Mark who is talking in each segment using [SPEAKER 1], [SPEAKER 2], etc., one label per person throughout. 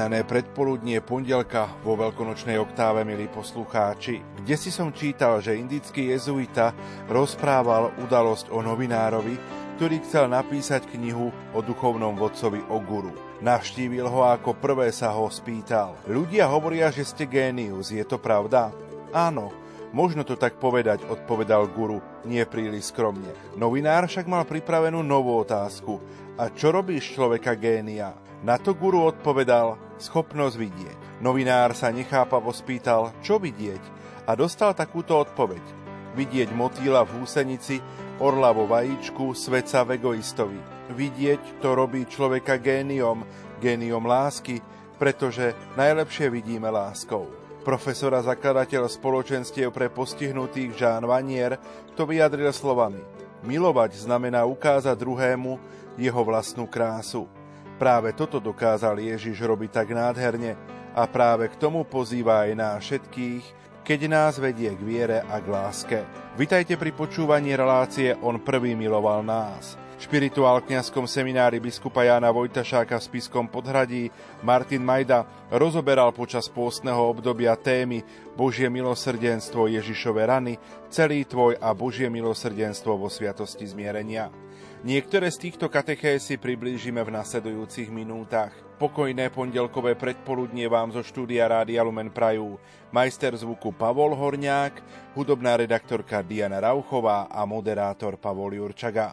[SPEAKER 1] Požehnané predpoludnie pondelka vo veľkonočnej oktáve, milí poslucháči. Kde si som čítal, že indický jezuita rozprával udalosť o novinárovi, ktorý chcel napísať knihu o duchovnom vodcovi o guru. Navštívil ho a ako prvé sa ho spýtal. Ľudia hovoria, že ste génius, je to pravda? Áno, Možno to tak povedať, odpovedal guru, nie príliš skromne. Novinár však mal pripravenú novú otázku. A čo robíš človeka génia? Na to guru odpovedal, schopnosť vidieť. Novinár sa nechápavo spýtal, čo vidieť a dostal takúto odpoveď. Vidieť motýla v húsenici, orla vo vajíčku, sveca v egoistovi. Vidieť to robí človeka géniom, géniom lásky, pretože najlepšie vidíme láskou. Profesor zakladateľ spoločenstiev pre postihnutých Jean Vanier to vyjadril slovami. Milovať znamená ukázať druhému jeho vlastnú krásu. Práve toto dokázal Ježiš robiť tak nádherne a práve k tomu pozýva aj nás všetkých, keď nás vedie k viere a k láske. Vitajte pri počúvaní relácie On prvý miloval nás. Špirituál v kniazskom seminári biskupa Jána Vojtašáka v Spiskom podhradí Martin Majda rozoberal počas pôstneho obdobia témy Božie milosrdenstvo Ježišove rany, celý tvoj a Božie milosrdenstvo vo sviatosti zmierenia. Niektoré z týchto katechésy priblížime v nasledujúcich minútach. Pokojné pondelkové predpoludnie vám zo štúdia Rádia Lumen Prajú majster zvuku Pavol Horniák, hudobná redaktorka Diana Rauchová a moderátor Pavol Jurčaga.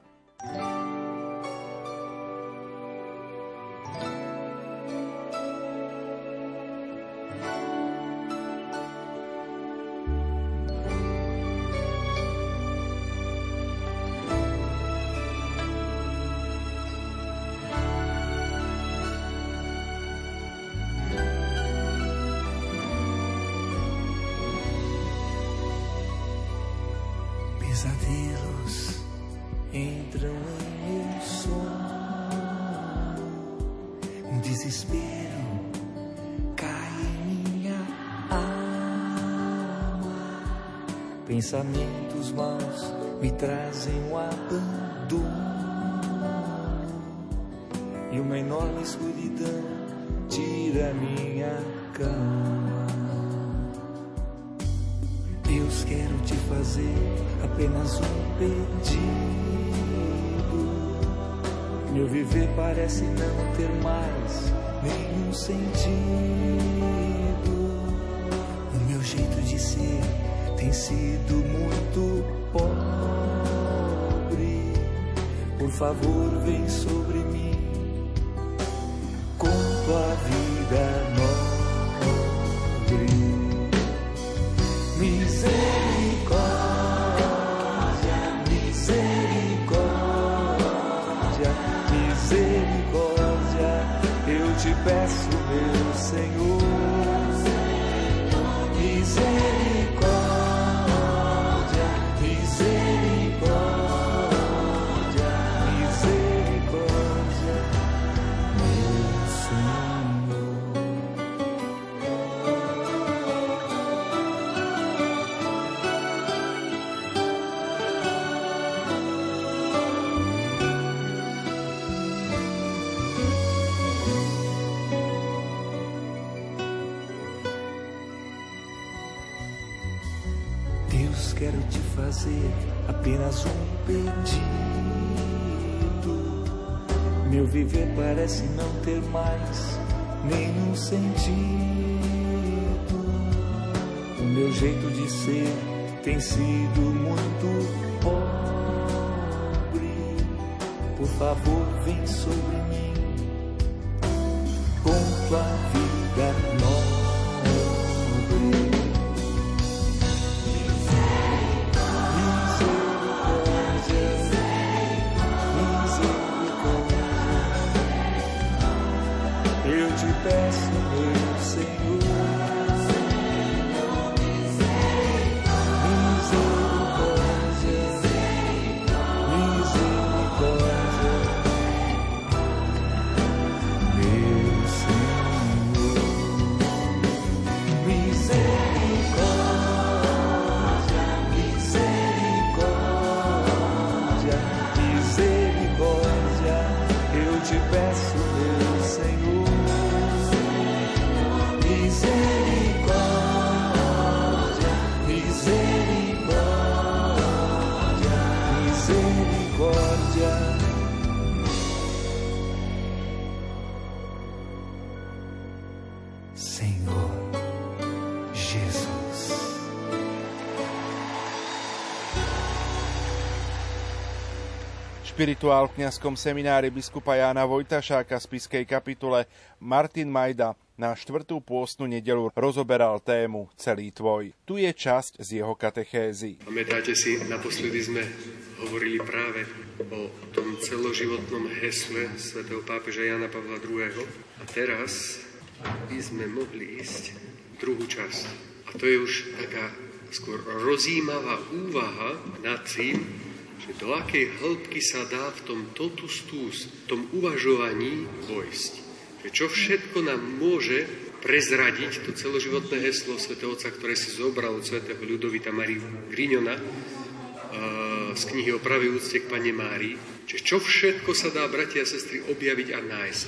[SPEAKER 2] Peço, meu Senhor. Tem sido muito pobre. Por favor, vem sobre mim com tua vida
[SPEAKER 1] Špirituál v kniazskom seminári biskupa Jána Vojtašáka z Piskej kapitule Martin Majda na štvrtú pôstnu nedelu rozoberal tému Celý tvoj. Tu je časť z jeho katechézy.
[SPEAKER 3] Pamätáte si, naposledy sme hovorili práve o tom celoživotnom hesle svätého pápeža Jana Pavla II. A teraz by sme mohli ísť druhú časť. A to je už taká skôr rozímavá úvaha nad tým, že do akej hĺbky sa dá v tom totus tus, v tom uvažovaní vojsť že čo všetko nám môže prezradiť to celoživotné heslo Sv. Otca, ktoré si zobral od Sv. Ľudovita Mariu Griňona z knihy o pravej úcte k Pane Márii. Čiže čo všetko sa dá, bratia a sestry, objaviť a nájsť.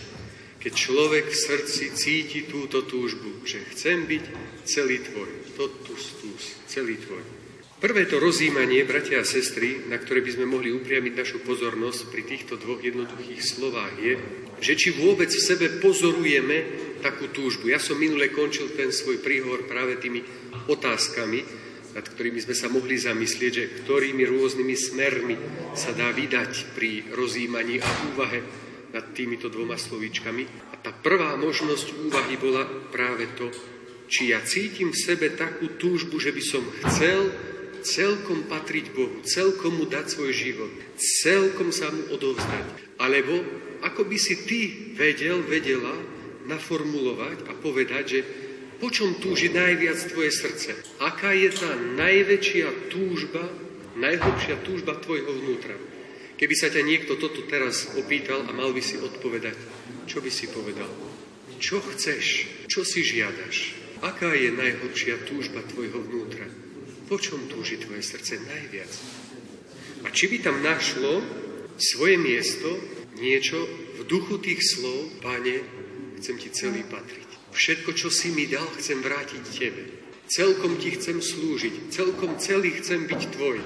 [SPEAKER 3] Keď človek v srdci cíti túto túžbu, že chcem byť celý tvoj, totus tus, celý tvoj. Prvé to rozímanie, bratia a sestry, na ktoré by sme mohli upriamiť našu pozornosť pri týchto dvoch jednoduchých slovách je, že či vôbec v sebe pozorujeme takú túžbu. Ja som minule končil ten svoj príhovor práve tými otázkami, nad ktorými sme sa mohli zamyslieť, že ktorými rôznymi smermi sa dá vydať pri rozímaní a úvahe nad týmito dvoma slovíčkami. A tá prvá možnosť úvahy bola práve to, či ja cítim v sebe takú túžbu, že by som chcel celkom patriť Bohu, celkom mu dať svoj život, celkom sa mu odovzdať. Alebo ako by si ty vedel, vedela naformulovať a povedať, že po čom túži najviac tvoje srdce? Aká je tá najväčšia túžba, najhlbšia túžba tvojho vnútra? Keby sa ťa niekto toto teraz opýtal a mal by si odpovedať, čo by si povedal? Čo chceš? Čo si žiadaš? Aká je najhlbšia túžba tvojho vnútra? Po čom túži tvoje srdce najviac? A či by tam našlo svoje miesto niečo v duchu tých slov, Pane, chcem Ti celý patriť. Všetko, čo si mi dal, chcem vrátiť Tebe. Celkom Ti chcem slúžiť, celkom celý chcem byť Tvoj.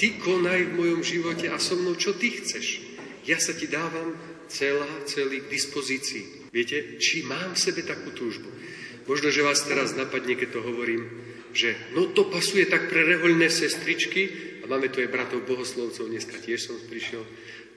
[SPEAKER 3] Ty konaj v mojom živote a so mnou, čo Ty chceš. Ja sa Ti dávam celá, celý k dispozícii. Viete, či mám v sebe takú túžbu. Možno, že vás teraz napadne, keď to hovorím, že no to pasuje tak pre rehoľné sestričky a máme tu aj bratov bohoslovcov, dneska tiež som prišiel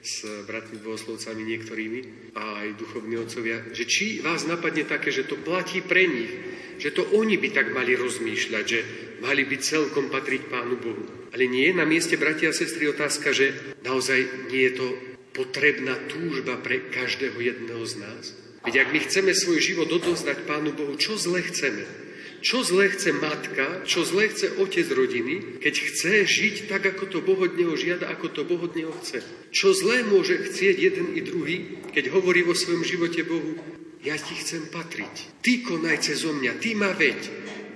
[SPEAKER 3] s bratmi bohoslovcami niektorými a aj duchovní otcovia, že či vás napadne také, že to platí pre nich, že to oni by tak mali rozmýšľať, že mali by celkom patriť Pánu Bohu. Ale nie je na mieste, bratia a sestry, otázka, že naozaj nie je to potrebná túžba pre každého jedného z nás. Veď ak my chceme svoj život odovzdať Pánu Bohu, čo zle chceme? Čo zle chce matka, čo zle chce otec rodiny, keď chce žiť tak, ako to Boh od neho žiada, ako to Boh od neho chce. Čo zlé môže chcieť jeden i druhý, keď hovorí vo svojom živote Bohu, ja ti chcem patriť. Ty konaj cez mňa, ty ma veď.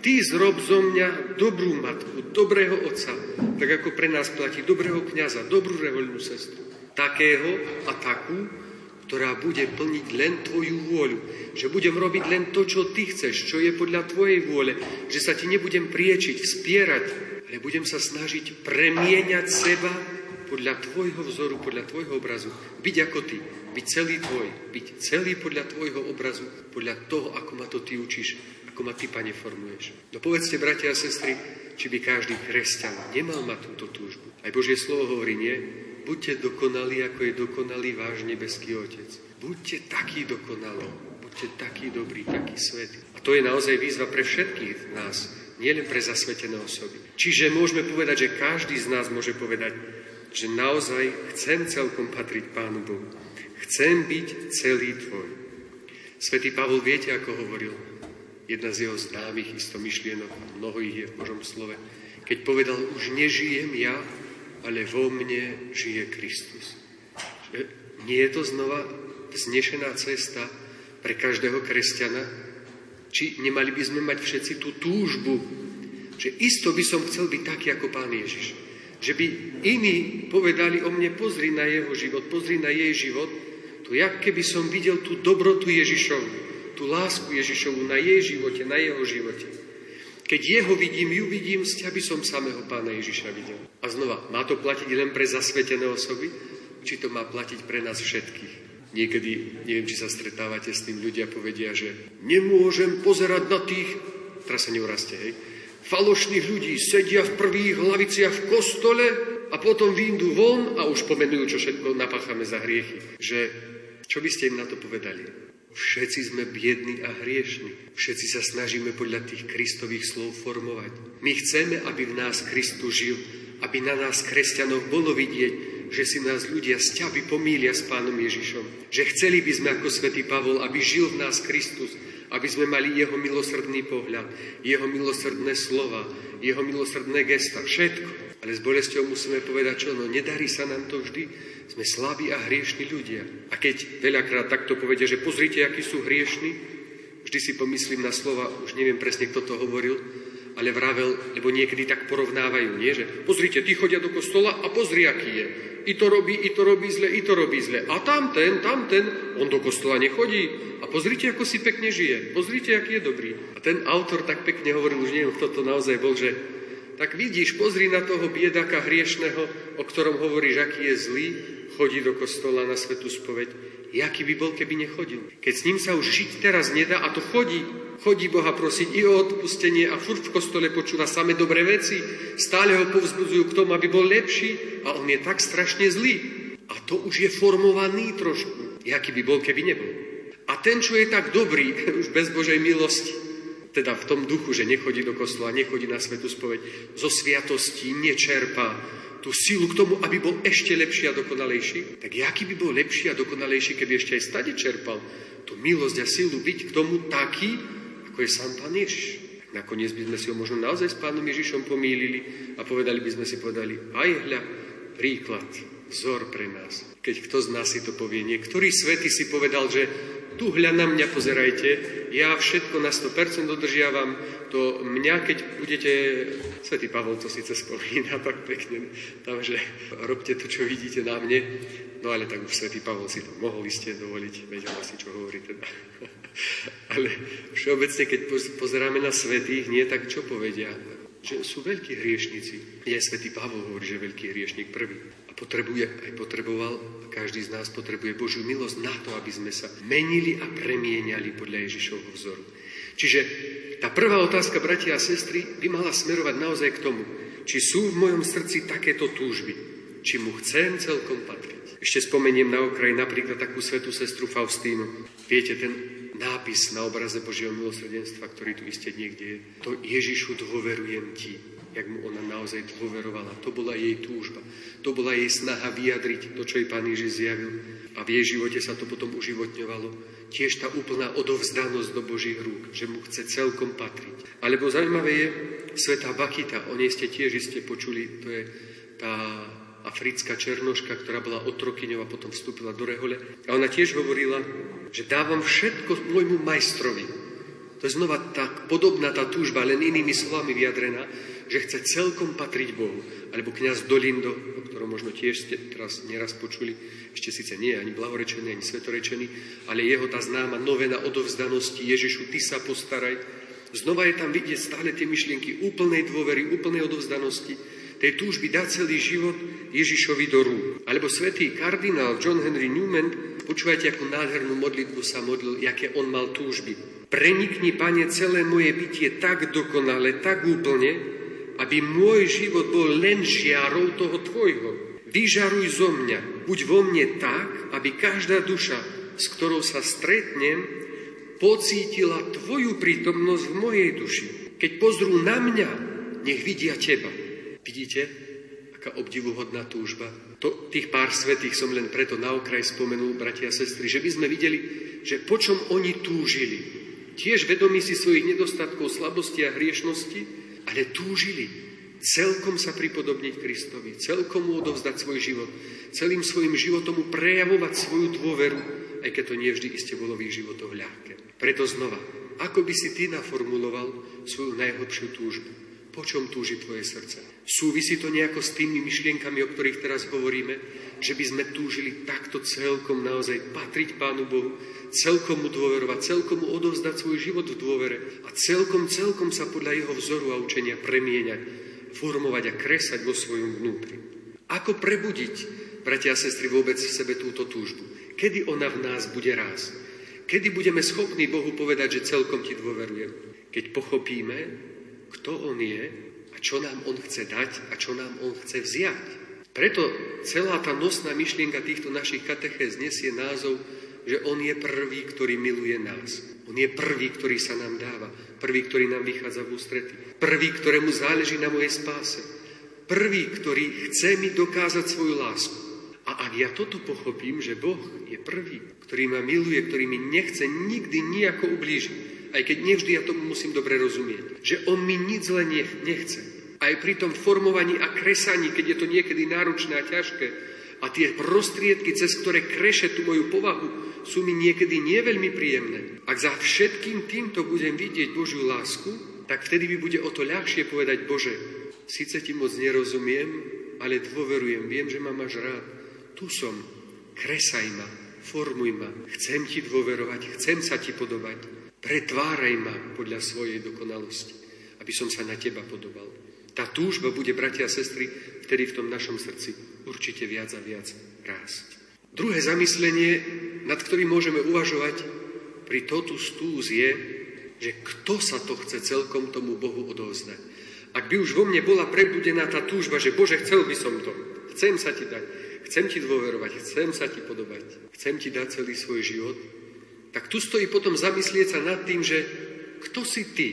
[SPEAKER 3] Ty zrob zo mňa dobrú matku, dobrého otca, tak ako pre nás platí dobrého kniaza, dobrú rehoľnú sestru. Takého a takú, ktorá bude plniť len tvoju vôľu. Že budem robiť len to, čo ty chceš, čo je podľa tvojej vôle. Že sa ti nebudem priečiť, vspierať, ale budem sa snažiť premieňať seba podľa tvojho vzoru, podľa tvojho obrazu. Byť ako ty, byť celý tvoj, byť celý podľa tvojho obrazu, podľa toho, ako ma to ty učíš, ako ma ty, pane, formuješ. No povedzte, bratia a sestry, či by každý kresťan nemal mať túto túžbu. Aj Božie slovo hovorí, nie? Buďte dokonalí, ako je dokonalý váš nebeský Otec. Buďte taký dokonalí, buďte taký dobrý, taký svetý. A to je naozaj výzva pre všetkých nás, nielen pre zasvetené osoby. Čiže môžeme povedať, že každý z nás môže povedať, že naozaj chcem celkom patriť Pánu Bohu. Chcem byť celý Tvoj. Svetý Pavol, viete, ako hovoril? Jedna z jeho známych istomyšlienok, mnoho ich je v Božom slove, keď povedal, už nežijem ja, ale vo mne žije Kristus. Že nie je to znova vznešená cesta pre každého kresťana? Či nemali by sme mať všetci tú túžbu, že isto by som chcel byť taký ako Pán Ježiš. Že by iní povedali o mne, pozri na jeho život, pozri na jej život, to jak keby som videl tú dobrotu Ježišovu, tú lásku Ježišovu na jej živote, na jeho živote. Keď jeho vidím, ju vidím, z by som samého pána Ježiša videl. A znova, má to platiť len pre zasvetené osoby, či to má platiť pre nás všetkých? Niekedy, neviem, či sa stretávate s tým, ľudia povedia, že nemôžem pozerať na tých, teraz sa neurazte, hej, falošných ľudí sedia v prvých hlaviciach v kostole a potom vyjdú von a už pomenujú, čo všetko napáchame za hriechy. Že, čo by ste im na to povedali? Všetci sme biední a hriešni. Všetci sa snažíme podľa tých Kristových slov formovať. My chceme, aby v nás Kristus žil, aby na nás, kresťanoch, bolo vidieť, že si nás ľudia z ťavy pomília s pánom Ježišom. Že chceli by sme ako svätý Pavol, aby žil v nás Kristus, aby sme mali jeho milosrdný pohľad, jeho milosrdné slova, jeho milosrdné gesta, všetko. Ale s bolesťou musíme povedať, čo no, nedarí sa nám to vždy. Sme slabí a hriešni ľudia. A keď veľakrát takto povedia, že pozrite, akí sú hriešni, vždy si pomyslím na slova, už neviem presne, kto to hovoril, ale vravel, lebo niekedy tak porovnávajú, nie? Že pozrite, tí chodia do kostola a pozri, aký je i to robí, i to robí zle, i to robí zle. A tamten, tamten, on do kostola nechodí. A pozrite, ako si pekne žije. Pozrite, aký je dobrý. A ten autor tak pekne hovoril, už neviem, kto to naozaj bol, že tak vidíš, pozri na toho biedaka hriešného, o ktorom hovoríš, aký je zlý, chodí do kostola na svetú spoveď. Jaký by bol, keby nechodil? Keď s ním sa už žiť teraz nedá a to chodí, Chodí Boha prosiť i o odpustenie a furt v kostole počúva same dobré veci. Stále ho povzbudzujú k tomu, aby bol lepší a on je tak strašne zlý. A to už je formovaný trošku. Jaký by bol, keby nebol. A ten, čo je tak dobrý, už bez Božej milosti, teda v tom duchu, že nechodí do kostola, nechodí na svetu spoveď, zo sviatosti nečerpá tú silu k tomu, aby bol ešte lepší a dokonalejší, tak jaký by bol lepší a dokonalejší, keby ešte aj stade čerpal tú milosť a silu byť k tomu taký, ako je sám Pán Ježiš. Nakoniec by sme si ho možno naozaj s Pánom Ježišom pomýlili a povedali by sme si povedali, aj hľa, príklad, vzor pre nás. Keď kto z nás si to povie, niektorý svety si povedal, že tu hľa na mňa pozerajte, ja všetko na 100% dodržiavam, to mňa, keď budete, svätý Pavol to síce spomína tak pekne, tam, že robte to, čo vidíte na mne, no ale tak už svätý Pavol si to mohol iste dovoliť, vedel asi, čo hovorí teda. Ale všeobecne, keď pozeráme na svetých, nie tak čo povedia? Že sú veľkí hriešnici. Je svätý Pavol hovorí, že veľký hriešnik prvý. A potrebuje, aj potreboval, každý z nás potrebuje Božiu milosť na to, aby sme sa menili a premieniali podľa Ježišovho vzoru. Čiže tá prvá otázka, bratia a sestry, by mala smerovať naozaj k tomu, či sú v mojom srdci takéto túžby, či mu chcem celkom patriť. Ešte spomeniem na okraj napríklad takú svetú sestru Faustínu. Viete, ten nápis na obraze Božieho milosrdenstva, ktorý tu iste niekde je. To Ježišu dôverujem ti, jak mu ona naozaj dôverovala. To bola jej túžba. To bola jej snaha vyjadriť to, čo jej Pán Ježiš zjavil. A v jej živote sa to potom uživotňovalo. Tiež tá úplná odovzdanosť do Božích rúk, že mu chce celkom patriť. Alebo zaujímavé je, Svetá Bakita, o nej ste tiež iste počuli, to je tá africká černoška, ktorá bola otrokyňou a potom vstúpila do rehole. A ona tiež hovorila, že dávam všetko môjmu majstrovi. To je znova tak podobná tá túžba, len inými slovami vyjadrená, že chce celkom patriť Bohu. Alebo kňaz Dolindo, o ktorom možno tiež ste teraz neraz počuli, ešte síce nie ani blahorečený, ani svetorečený, ale jeho tá známa novena odovzdanosti Ježišu, ty sa postaraj. Znova je tam vidieť stále tie myšlienky úplnej dôvery, úplnej odovzdanosti, tej túžby dať celý život Ježišovi do rúk. Alebo svätý kardinál John Henry Newman, počúvajte, ako nádhernú modlitbu sa modlil, aké on mal túžby. Prenikni, Pane, celé moje bytie tak dokonale, tak úplne, aby môj život bol len žiarou toho Tvojho. Vyžaruj zo mňa, buď vo mne tak, aby každá duša, s ktorou sa stretnem, pocítila Tvoju prítomnosť v mojej duši. Keď pozrú na mňa, nech vidia Teba. Vidíte, aká obdivuhodná túžba. To, tých pár svetých som len preto na okraj spomenul, bratia a sestry, že by sme videli, že po čom oni túžili. Tiež vedomí si svojich nedostatkov, slabosti a hriešnosti, ale túžili celkom sa pripodobniť Kristovi, celkom mu odovzdať svoj život, celým svojim životom mu prejavovať svoju dôveru, aj keď to nie vždy iste bolo v ich životoch ľahké. Preto znova, ako by si ty naformuloval svoju najhlbšiu túžbu? Po čom túži tvoje srdce? Súvisí to nejako s tými myšlienkami, o ktorých teraz hovoríme, že by sme túžili takto celkom naozaj patriť Pánu Bohu, celkom mu dôverovať, celkom mu odovzdať svoj život v dôvere a celkom, celkom sa podľa jeho vzoru a učenia premieňať, formovať a kresať vo svojom vnútri. Ako prebudiť, bratia a sestry, vôbec v sebe túto túžbu? Kedy ona v nás bude rásť? Kedy budeme schopní Bohu povedať, že celkom ti dôverujem? Keď pochopíme, kto On je a čo nám On chce dať a čo nám On chce vziať. Preto celá tá nosná myšlienka týchto našich katechéz nesie názov, že On je prvý, ktorý miluje nás. On je prvý, ktorý sa nám dáva. Prvý, ktorý nám vychádza v ústrety. Prvý, ktorému záleží na mojej spáse. Prvý, ktorý chce mi dokázať svoju lásku. A ak ja toto pochopím, že Boh je prvý, ktorý ma miluje, ktorý mi nechce nikdy nejako ublížiť, aj keď nevždy ja tomu musím dobre rozumieť, že On mi nič zle nechce. Aj pri tom formovaní a kresaní, keď je to niekedy náročné a ťažké, a tie prostriedky, cez ktoré kreše tú moju povahu, sú mi niekedy neveľmi príjemné. Ak za všetkým týmto budem vidieť Božiu lásku, tak vtedy mi bude o to ľahšie povedať, Bože, síce ti moc nerozumiem, ale dôverujem, viem, že ma máš rád. Tu som, kresaj ma, formuj ma, chcem ti dôverovať, chcem sa ti podobať. Pretváraj ma podľa svojej dokonalosti, aby som sa na teba podobal. Tá túžba bude, bratia a sestry, vtedy v tom našom srdci určite viac a viac rásť. Druhé zamyslenie, nad ktorým môžeme uvažovať pri totus túz je, že kto sa to chce celkom tomu Bohu odovzdať. Ak by už vo mne bola prebudená tá túžba, že Bože, chcel by som to, chcem sa ti dať, chcem ti dôverovať, chcem sa ti podobať, chcem ti dať celý svoj život, tak tu stojí potom zamyslieť sa nad tým, že kto si ty,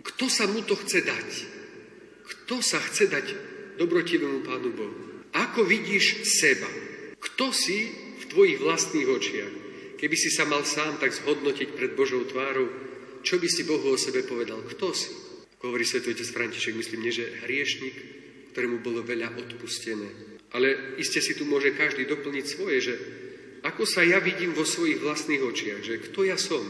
[SPEAKER 3] kto sa mu to chce dať, kto sa chce dať dobrotivému Pánu Bohu. Ako vidíš seba? Kto si v tvojich vlastných očiach? Keby si sa mal sám tak zhodnotiť pred Božou tvárou, čo by si Bohu o sebe povedal? Kto si? Hovorí svätý otec František, myslím, nie, že hriešnik, ktorému bolo veľa odpustené. Ale iste si tu môže každý doplniť svoje, že ako sa ja vidím vo svojich vlastných očiach, že kto ja som?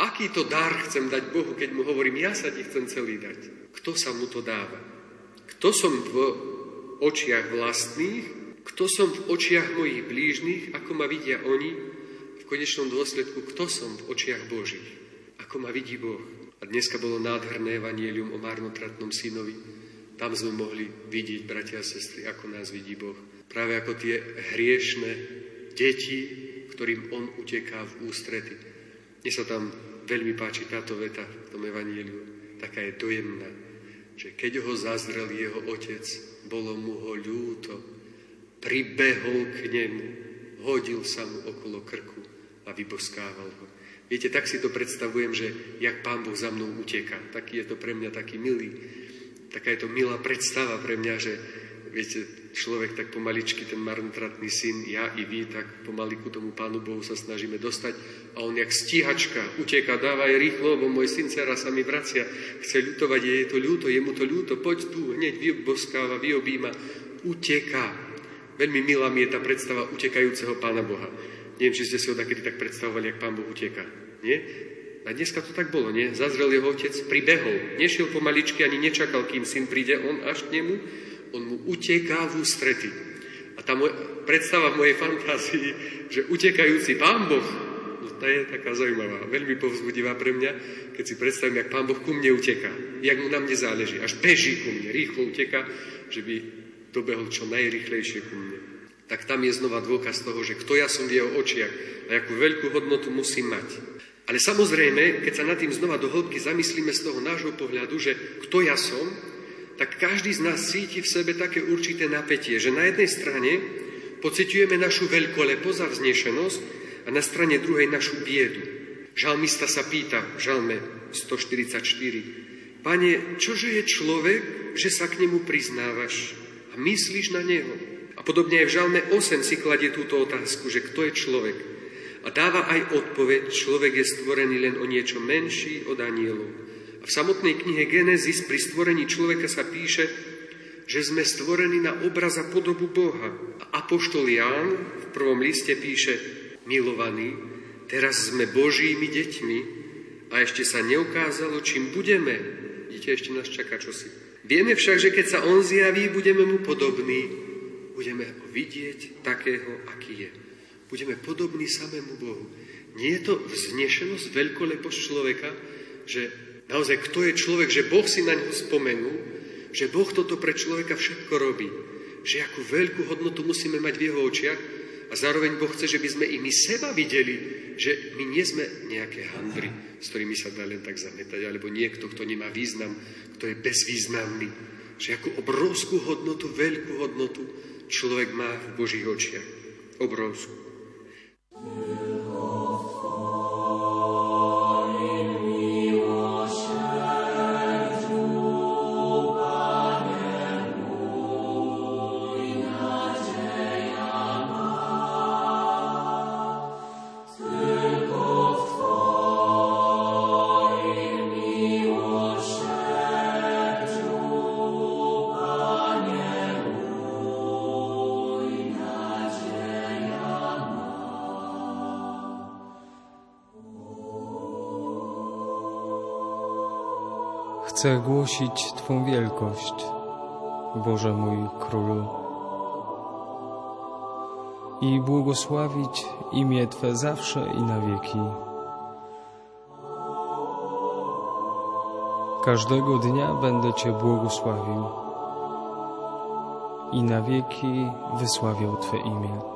[SPEAKER 3] Aký to dar chcem dať Bohu, keď mu hovorím, ja sa ti chcem celý dať? Kto sa mu to dáva? Kto som v očiach vlastných kto som v očiach mojich blížnych, ako ma vidia oni, v konečnom dôsledku, kto som v očiach Božích, ako ma vidí Boh. A dneska bolo nádherné evanielium o marnotratnom synovi. Tam sme mohli vidieť, bratia a sestry, ako nás vidí Boh. Práve ako tie hriešne deti, ktorým On uteká v ústrety. Mne sa tam veľmi páči táto veta v tom evanieliu. Taká je dojemná, že keď ho zazrel jeho otec, bolo mu ho ľúto, pribehol k nemu, hodil sa mu okolo krku a vyboskával ho. Viete, tak si to predstavujem, že jak Pán Boh za mnou uteka. Taký je to pre mňa taký milý, taká je to milá predstava pre mňa, že viete, človek tak pomaličky, ten marnotratný syn, ja i vy, tak pomaly ku tomu Pánu Bohu sa snažíme dostať a on jak stíhačka uteka, dávaj rýchlo, lebo môj syn dcera sa mi vracia, chce ľutovať, je to ľúto, je mu to ľúto, poď tu, hneď vyboskáva, vyobíma, uteká. Veľmi milá mi je tá predstava utekajúceho Pána Boha. Neviem, či ste si ho takedy tak predstavovali, jak Pán Boh uteka. Nie? A dneska to tak bolo, nie? Zazrel jeho otec, pribehol. Nešiel pomaličky, ani nečakal, kým syn príde, on až k nemu. On mu uteká v ústrety. A tá moja, predstava v mojej fantázii, že utekajúci Pán Boh, no tá je taká zaujímavá, veľmi povzbudivá pre mňa, keď si predstavím, jak Pán Boh ku mne uteká, jak mu na mne záleží, až beží ku mne, rýchlo uteká, že by dobehol čo najrychlejšie ku mne. Tak tam je znova dôkaz toho, že kto ja som v jeho očiach a akú veľkú hodnotu musím mať. Ale samozrejme, keď sa nad tým znova do hĺbky zamyslíme z toho nášho pohľadu, že kto ja som, tak každý z nás cíti v sebe také určité napätie, že na jednej strane pociťujeme našu veľkoleposť a vznešenosť a na strane druhej našu biedu. Žalmista sa pýta v žalme 144. Pane, čože je človek, že sa k nemu priznávaš? a myslíš na Neho. A podobne aj v Žalme 8 si kladie túto otázku, že kto je človek. A dáva aj odpoveď, človek je stvorený len o niečo menší od anielov. V samotnej knihe Genesis pri stvorení človeka sa píše, že sme stvorení na obraz a podobu Boha. A Apoštol Ján v prvom liste píše, milovaní, teraz sme Božími deťmi a ešte sa neukázalo, čím budeme. Vidíte, ešte nás čaká čosi. Vieme však, že keď sa on zjaví, budeme mu podobní, budeme ho vidieť takého, aký je. Budeme podobní samému Bohu. Nie je to vznešenosť, veľkoleposť človeka, že naozaj kto je človek, že Boh si na ňo spomenul, že Boh toto pre človeka všetko robí, že akú veľkú hodnotu musíme mať v jeho očiach a zároveň Boh chce, že by sme i my seba videli, že my nie sme nejaké handry, s ktorými sa dá len tak zametať, alebo niekto, kto nemá význam, kto je bezvýznamný. Že akú obrovskú hodnotu, veľkú hodnotu človek má v Božích očiach. Obrovskú.
[SPEAKER 4] Chcę głosić Twą wielkość, Boże mój Królu, i błogosławić imię Twe zawsze i na wieki. Każdego dnia będę Cię błogosławił i na wieki wysławiał Twe imię.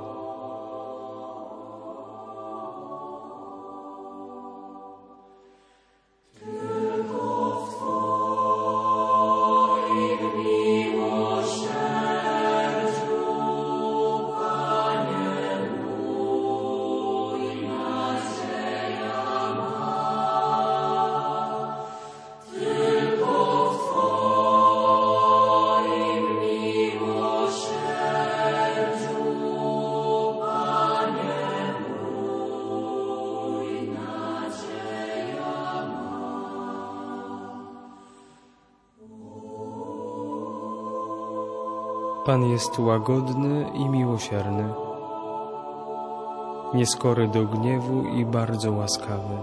[SPEAKER 4] Pan jest łagodny i miłosierny, nieskory do gniewu i bardzo łaskawy.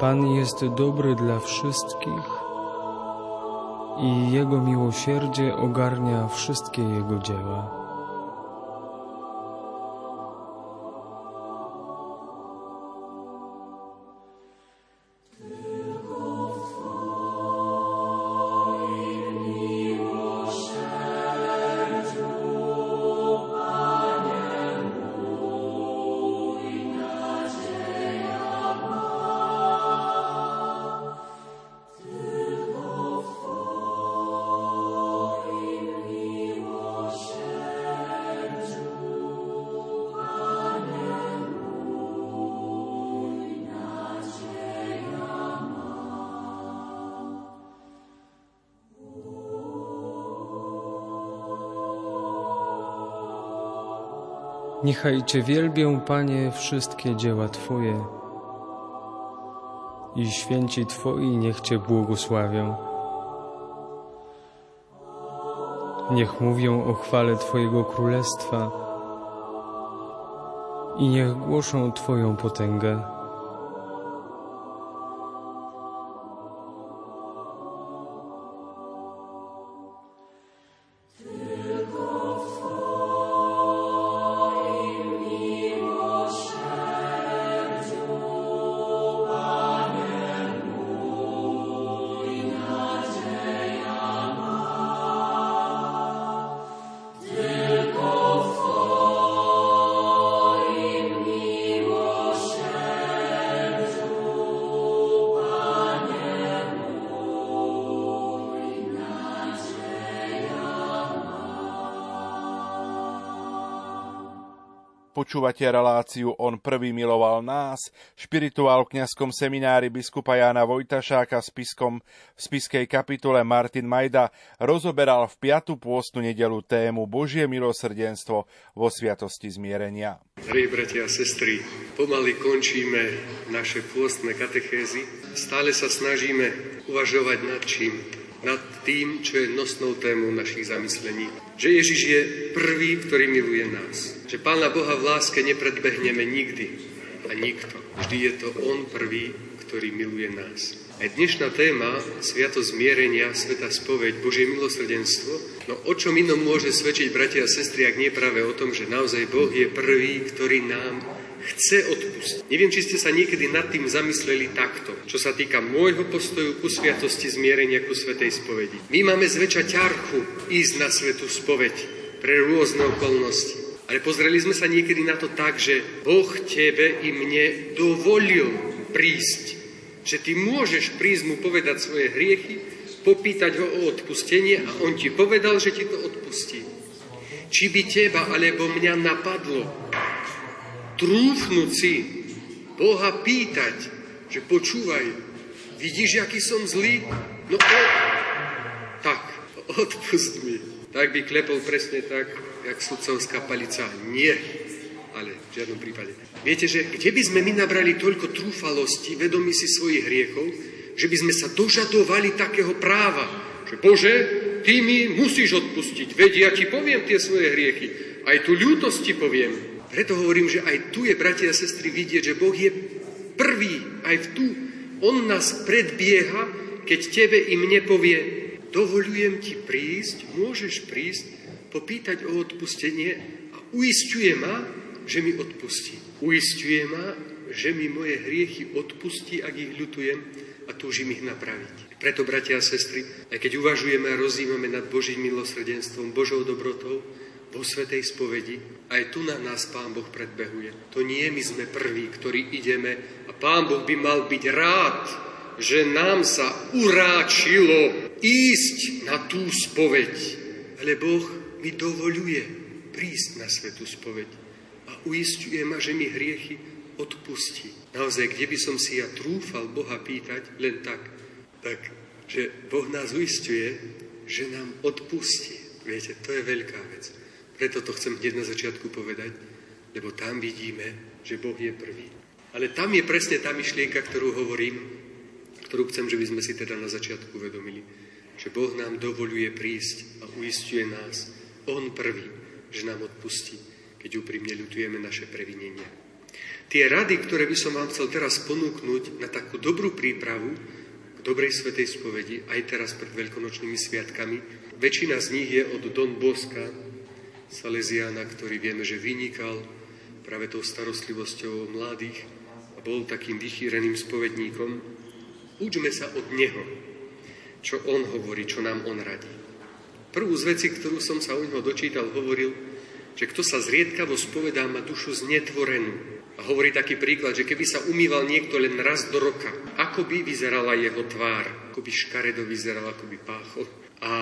[SPEAKER 4] Pan jest dobry dla wszystkich i Jego miłosierdzie ogarnia wszystkie Jego dzieła. Niechaj Cię wielbią, Panie, wszystkie dzieła Twoje i święci Twoi niech Cię błogosławią. Niech mówią o chwale Twojego Królestwa i niech głoszą Twoją potęgę.
[SPEAKER 1] Počúvate reláciu On prvý miloval nás, špirituál v kňazskom seminári biskupa Jána Vojtašáka s piskom v spiskej kapitule Martin Majda rozoberal v piatu pôstnu nedelu tému Božie milosrdenstvo vo sviatosti zmierenia.
[SPEAKER 3] Drahí bratia a sestry, pomaly končíme naše pôstne katechézy. Stále sa snažíme uvažovať nad čím? Nad tým, čo je nosnou témou našich zamyslení. Že Ježiš je prvý, ktorý miluje nás že Pána Boha v láske nepredbehneme nikdy a nikto. Vždy je to On prvý, ktorý miluje nás. Aj dnešná téma Sviato zmierenia, Sveta spoveď, Božie milosrdenstvo, no o čom inom môže svedčiť bratia a sestry, ak nie práve o tom, že naozaj Boh je prvý, ktorý nám chce odpustiť. Neviem, či ste sa niekedy nad tým zamysleli takto, čo sa týka môjho postoju ku sviatosti zmierenia, ku svetej spovedi. My máme zväčša ťarchu ísť na svetú spoveď pre rôzne okolnosti. Ale pozreli sme sa niekedy na to tak, že Boh tebe i mne dovolil prísť že ty môžeš prísť mu povedať svoje hriechy, popýtať ho o odpustenie a on ti povedal, že ti to odpustí. Či by teba alebo mňa napadlo trúfnúť si Boha pýtať, že počúvaj, vidíš, aký som zlý? No o, tak, odpust mi. Tak by klepol presne tak, jak sudcovská palica. Nie, ale v žiadnom prípade. Viete, že kde by sme my nabrali toľko trúfalosti, vedomí si svojich hriechov, že by sme sa dožadovali takého práva, že Bože, ty mi musíš odpustiť, veď ja ti poviem tie svoje hriechy, aj tu ľútosť ti poviem. Preto hovorím, že aj tu je, bratia a sestry, vidieť, že Boh je prvý, aj v tu. On nás predbieha, keď tebe i mne povie, dovolujem ti prísť, môžeš prísť, popýtať o odpustenie a uistuje ma, že mi odpustí. Uistuje ma, že mi moje hriechy odpustí, ak ich ľutujem a túžim ich napraviť. Preto, bratia a sestry, aj keď uvažujeme a rozímame nad Božím milosrdenstvom, Božou dobrotou, vo Svetej spovedi, aj tu na nás Pán Boh predbehuje. To nie my sme prví, ktorí ideme a Pán Boh by mal byť rád, že nám sa uráčilo ísť na tú spoveď. Ale Boh mi dovoluje prísť na svetú spoveď a uistuje ma, že mi hriechy odpustí. Naozaj, kde by som si ja trúfal Boha pýtať len tak, tak, že Boh nás uistuje, že nám odpustí. Viete, to je veľká vec. Preto to chcem hneď na začiatku povedať, lebo tam vidíme, že Boh je prvý. Ale tam je presne tá myšlienka, ktorú hovorím, ktorú chcem, že by sme si teda na začiatku uvedomili. Že Boh nám dovoluje prísť a uistuje nás. On prvý, že nám odpustí keď úprimne ľutujeme naše previnenia. Tie rady, ktoré by som vám chcel teraz ponúknuť na takú dobrú prípravu k dobrej svetej spovedi, aj teraz pred veľkonočnými sviatkami, väčšina z nich je od Don Boska, Salesiana, ktorý vieme, že vynikal práve tou starostlivosťou mladých a bol takým vychýreným spovedníkom. Učme sa od neho, čo on hovorí, čo nám on radí. Prvú z vecí, ktorú som sa u neho dočítal, hovoril, že kto sa zriedkavo spovedá, má dušu znetvorenú. A hovorí taký príklad, že keby sa umýval niekto len raz do roka, ako by vyzerala jeho tvár, ako by škaredo vyzeral, ako by páchol. A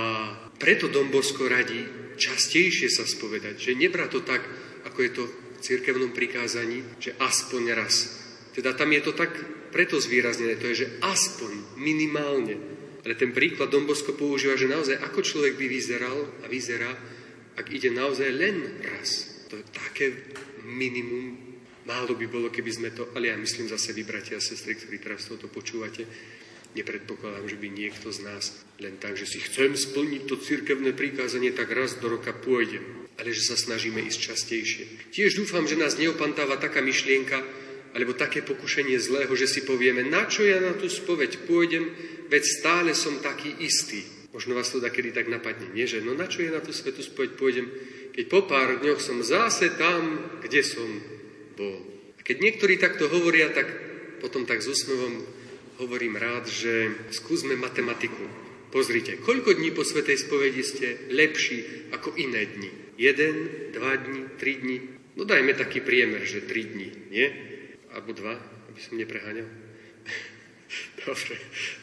[SPEAKER 3] preto Dombosko radí častejšie sa spovedať, že nebra to tak, ako je to v cirkevnom prikázaní, že aspoň raz. Teda tam je to tak preto zvýraznené, to je, že aspoň, minimálne. Ale ten príklad Dombosko používa, že naozaj ako človek by vyzeral a vyzerá, ak ide naozaj len raz. To je také minimum. Málo by bolo, keby sme to, ale ja myslím zase vy, bratia a sestry, ktorí teraz toto počúvate, nepredpokladám, že by niekto z nás len tak, že si chcem splniť to cirkevné prikázanie, tak raz do roka pôjdem. Ale že sa snažíme ísť častejšie. Tiež dúfam, že nás neopantáva taká myšlienka, alebo také pokušenie zlého, že si povieme, na čo ja na tú spoveď pôjdem, veď stále som taký istý. Možno vás to kedy tak napadne, nie? Že no na čo ja na tú svetu spoveď pôjdem, keď po pár dňoch som zase tam, kde som bol. A keď niektorí takto hovoria, tak potom tak s úsmevom hovorím rád, že skúsme matematiku. Pozrite, koľko dní po Svetej spovedi ste lepší ako iné dni? Jeden, dva dní, tri dní? No dajme taký priemer, že tri dní, nie? Alebo dva, aby som nepreháňal. Dobre,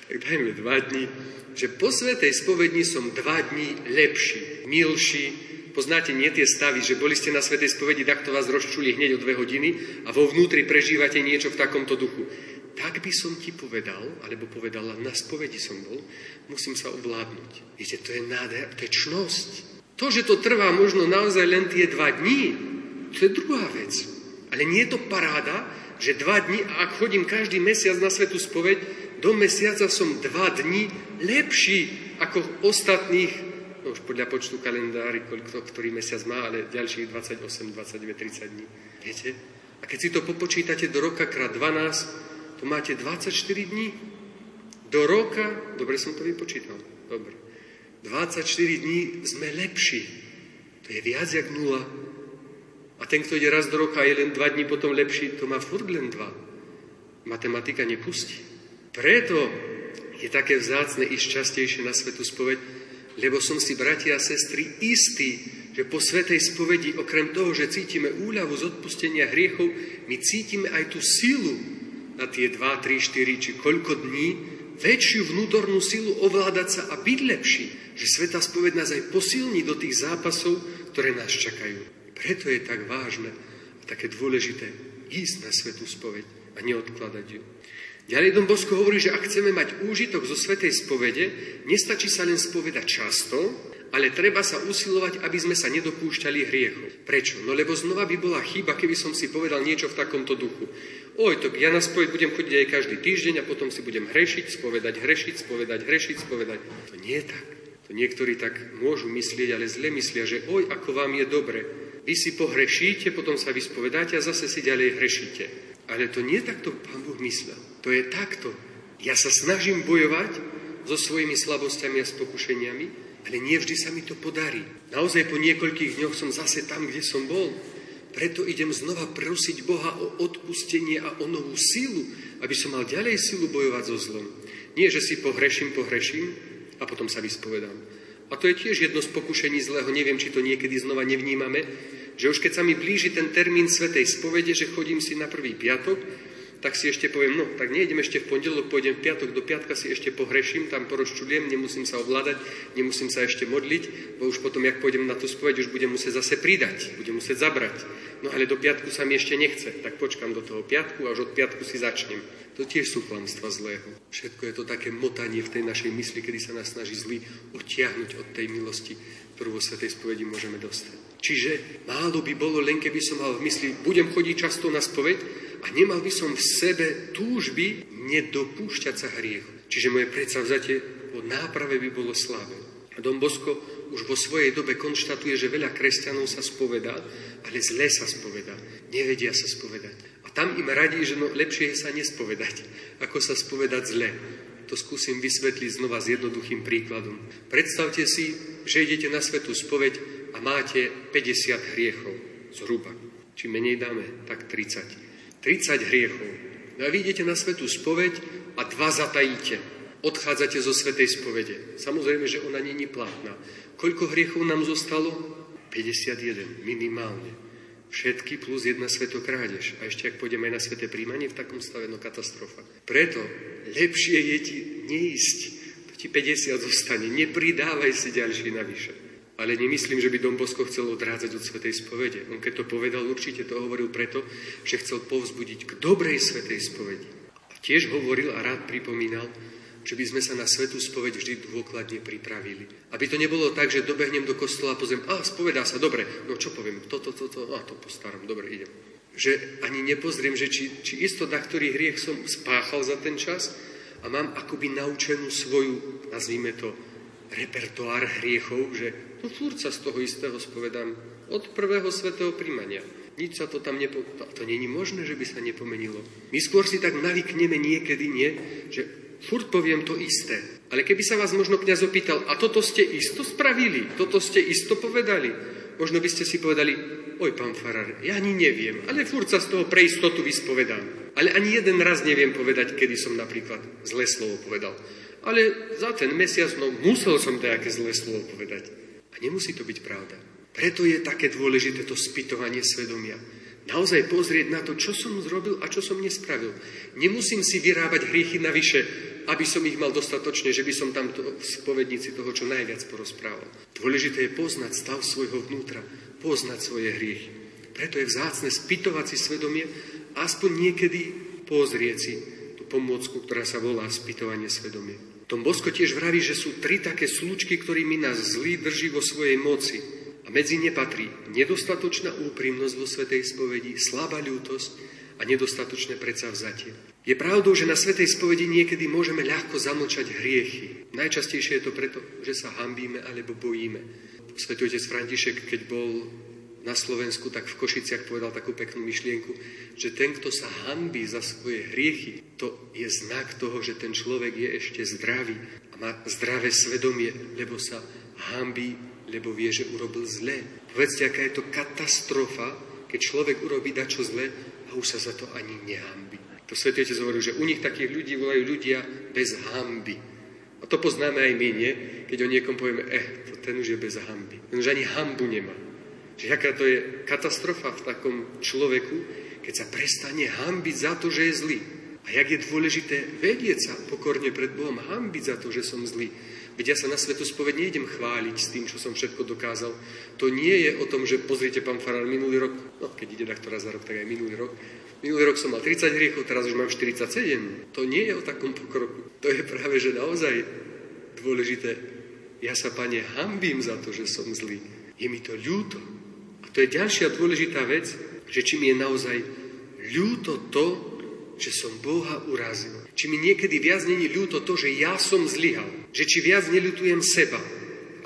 [SPEAKER 3] tak dajme dva dní. Že po svetej spovedni som dva dní lepší, milší. Poznáte nie tie stavy, že boli ste na svetej spovedi, tak to vás rozčuli hneď o dve hodiny a vo vnútri prežívate niečo v takomto duchu. Tak by som ti povedal, alebo povedala, na spovedi som bol, musím sa ovládnuť. Viete, to je nádher, to je čnosť. To, že to trvá možno naozaj len tie dva dní, to je druhá vec. Ale nie je to paráda, že dva dní, a ak chodím každý mesiac na svetú spoveď, do mesiaca som dva dní lepší ako ostatných, no už podľa počtu kalendári, koľko ktorý mesiac má, ale ďalších 28, 29, 30 dní. Viete? A keď si to popočítate do roka krát 12, to máte 24 dní. Do roka, dobre som to vypočítal, dobre. 24 dní sme lepší. To je viac jak nula. A ten, kto ide raz do roka a je len dva dní potom lepší, to má furt len dva. Matematika nepustí. Preto je také vzácne ísť častejšie na svetu spoveď, lebo som si, bratia a sestry, istý, že po svetej spovedi, okrem toho, že cítime úľavu z odpustenia hriechov, my cítime aj tú silu na tie 2, 3, 4 či koľko dní, väčšiu vnútornú silu ovládať sa a byť lepší, že sveta spoved nás aj posilní do tých zápasov, ktoré nás čakajú. Preto je tak vážne a také dôležité ísť na svetú spoveď a neodkladať ju. Ďalej Dom Bosko hovorí, že ak chceme mať úžitok zo svetej spovede, nestačí sa len spovedať často, ale treba sa usilovať, aby sme sa nedopúšťali hriechu. Prečo? No lebo znova by bola chyba, keby som si povedal niečo v takomto duchu. Oj, to ja na spoveď budem chodiť aj každý týždeň a potom si budem hrešiť, spovedať, hrešiť, spovedať, hrešiť, spovedať. To nie je tak. To niektorí tak môžu myslieť, ale zle myslia, že oj, ako vám je dobre. Vy si pohrešíte, potom sa vyspovedáte a zase si ďalej hrešíte. Ale to nie takto Pán Boh myslel. To je takto. Ja sa snažím bojovať so svojimi slabosťami a s pokušeniami, ale nie vždy sa mi to podarí. Naozaj po niekoľkých dňoch som zase tam, kde som bol. Preto idem znova prosiť Boha o odpustenie a o novú silu, aby som mal ďalej silu bojovať so zlom. Nie, že si pohreším, pohreším a potom sa vyspovedám. A to je tiež jedno z pokušení zlého, neviem, či to niekedy znova nevnímame, že už keď sa mi blíži ten termín Svetej spovede, že chodím si na prvý piatok, tak si ešte poviem, no, tak nejdem ešte v pondelok, pôjdem v piatok, do piatka si ešte pohreším, tam porozčudujem, nemusím sa ovládať, nemusím sa ešte modliť, bo už potom, jak pôjdem na tú spoveď, už budem musieť zase pridať, budem musieť zabrať. No ale do piatku sa mi ešte nechce, tak počkam do toho piatku a už od piatku si začnem. To tiež sú klamstva zlého. Všetko je to také motanie v tej našej mysli, kedy sa nás snaží zlý odtiahnuť od tej milosti, ktorú vo Svetej spovedi môžeme dostať. Čiže málo by bolo, len keby som mal v mysli, budem chodiť často na spoveď, a nemal by som v sebe túžby nedopúšťať sa hriechu. Čiže moje predsavzatie o náprave by bolo slabé. A Dom Bosko už vo svojej dobe konštatuje, že veľa kresťanov sa spovedá, ale zle sa spovedá. Nevedia sa spovedať. Tam im radí, že no, lepšie je sa nespovedať, ako sa spovedať zle. To skúsim vysvetliť znova s jednoduchým príkladom. Predstavte si, že idete na svetú spoveď a máte 50 hriechov. Zhruba. Či menej dáme, tak 30. 30 hriechov. No a vy idete na svetú spoveď a dva zatajíte. Odchádzate zo svetej spovede. Samozrejme, že ona není platná. Koľko hriechov nám zostalo? 51, minimálne. Všetky plus jedna svetokrádež. A ešte ak pôjdeme aj na sveté príjmanie v takom stave, no katastrofa. Preto lepšie je ti neísť. To ti 50 zostane. Nepridávaj si ďalší navyše. Ale nemyslím, že by Dom Bosko chcel odrádzať od Svetej spovede. On keď to povedal, určite to hovoril preto, že chcel povzbudiť k dobrej Svetej spovedi. A tiež hovoril a rád pripomínal, že by sme sa na svetú spoveď vždy dôkladne pripravili. Aby to nebolo tak, že dobehnem do kostola a pozriem, a spovedá sa, dobre, no čo poviem, toto, toto, to, a to postaram, dobre, idem. Že ani nepozriem, že či, či isto na ktorý hriech som spáchal za ten čas a mám akoby naučenú svoju, nazvíme to, repertoár hriechov, že no furt sa z toho istého spovedám od prvého svetého príjmania. Nič sa to tam nepo... To, to není možné, že by sa nepomenilo. My skôr si tak navykneme niekedy, nie, že furt poviem to isté. Ale keby sa vás možno kniaz opýtal, a toto ste isto spravili, toto ste isto povedali, možno by ste si povedali, oj, pán farár, ja ani neviem, ale furt sa z toho pre istotu vyspovedám. Ale ani jeden raz neviem povedať, kedy som napríklad zlé slovo povedal. Ale za ten mesiac, no musel som nejaké zlé slovo povedať. A nemusí to byť pravda. Preto je také dôležité to spytovanie svedomia. Naozaj pozrieť na to, čo som zrobil a čo som nespravil. Nemusím si vyrábať hriechy navyše, aby som ich mal dostatočne, že by som tam to, v spovednici toho čo najviac porozprával. Dôležité je poznať stav svojho vnútra, poznať svoje hriechy. Preto je vzácne spytovať si svedomie, aspoň niekedy pozrieť si tú pomôcku, ktorá sa volá spytovanie svedomia. Tom Bosko tiež vraví, že sú tri také slučky, ktorými nás zlý drží vo svojej moci. A medzi ne patrí nedostatočná úprimnosť vo Svetej spovedi, slabá ľútosť a nedostatočné predsavzatie. Je pravdou, že na Svetej spovedi niekedy môžeme ľahko zamlčať hriechy. Najčastejšie je to preto, že sa hambíme alebo bojíme. Svetý otec František, keď bol na Slovensku, tak v Košiciach povedal takú peknú myšlienku, že ten, kto sa hanbí za svoje hriechy, to je znak toho, že ten človek je ešte zdravý a má zdravé svedomie, lebo sa hanbí, lebo vie, že urobil zle. Povedzte, aká je to katastrofa, keď človek urobí dačo zle a už sa za to ani nehanbí. To Svetý Otec že u nich takých ľudí volajú ľudia bez hamby. A to poznáme aj my, nie? Keď o niekom povieme, eh, to ten už je bez hamby. Ten už ani hambu nemá. Že aká to je katastrofa v takom človeku, keď sa prestane hambiť za to, že je zlý. A jak je dôležité vedieť sa pokorne pred Bohom, hambiť za to, že som zlý. Veď ja sa na svetu spoved nejdem chváliť s tým, čo som všetko dokázal. To nie je o tom, že pozrite, pán Farár, minulý rok, no keď ide raz za rok, tak aj minulý rok, minulý rok som mal 30 hriechov, teraz už mám 47. To nie je o takom pokroku. To je práve, že naozaj dôležité. Ja sa, pane, hambím za to, že som zlý. Je mi to ľúto. A to je ďalšia dôležitá vec, že či mi je naozaj ľúto to, že som Boha urazil. Či mi niekedy viac není ľúto to, že ja som zlyhal. Že či viac neľutujem seba.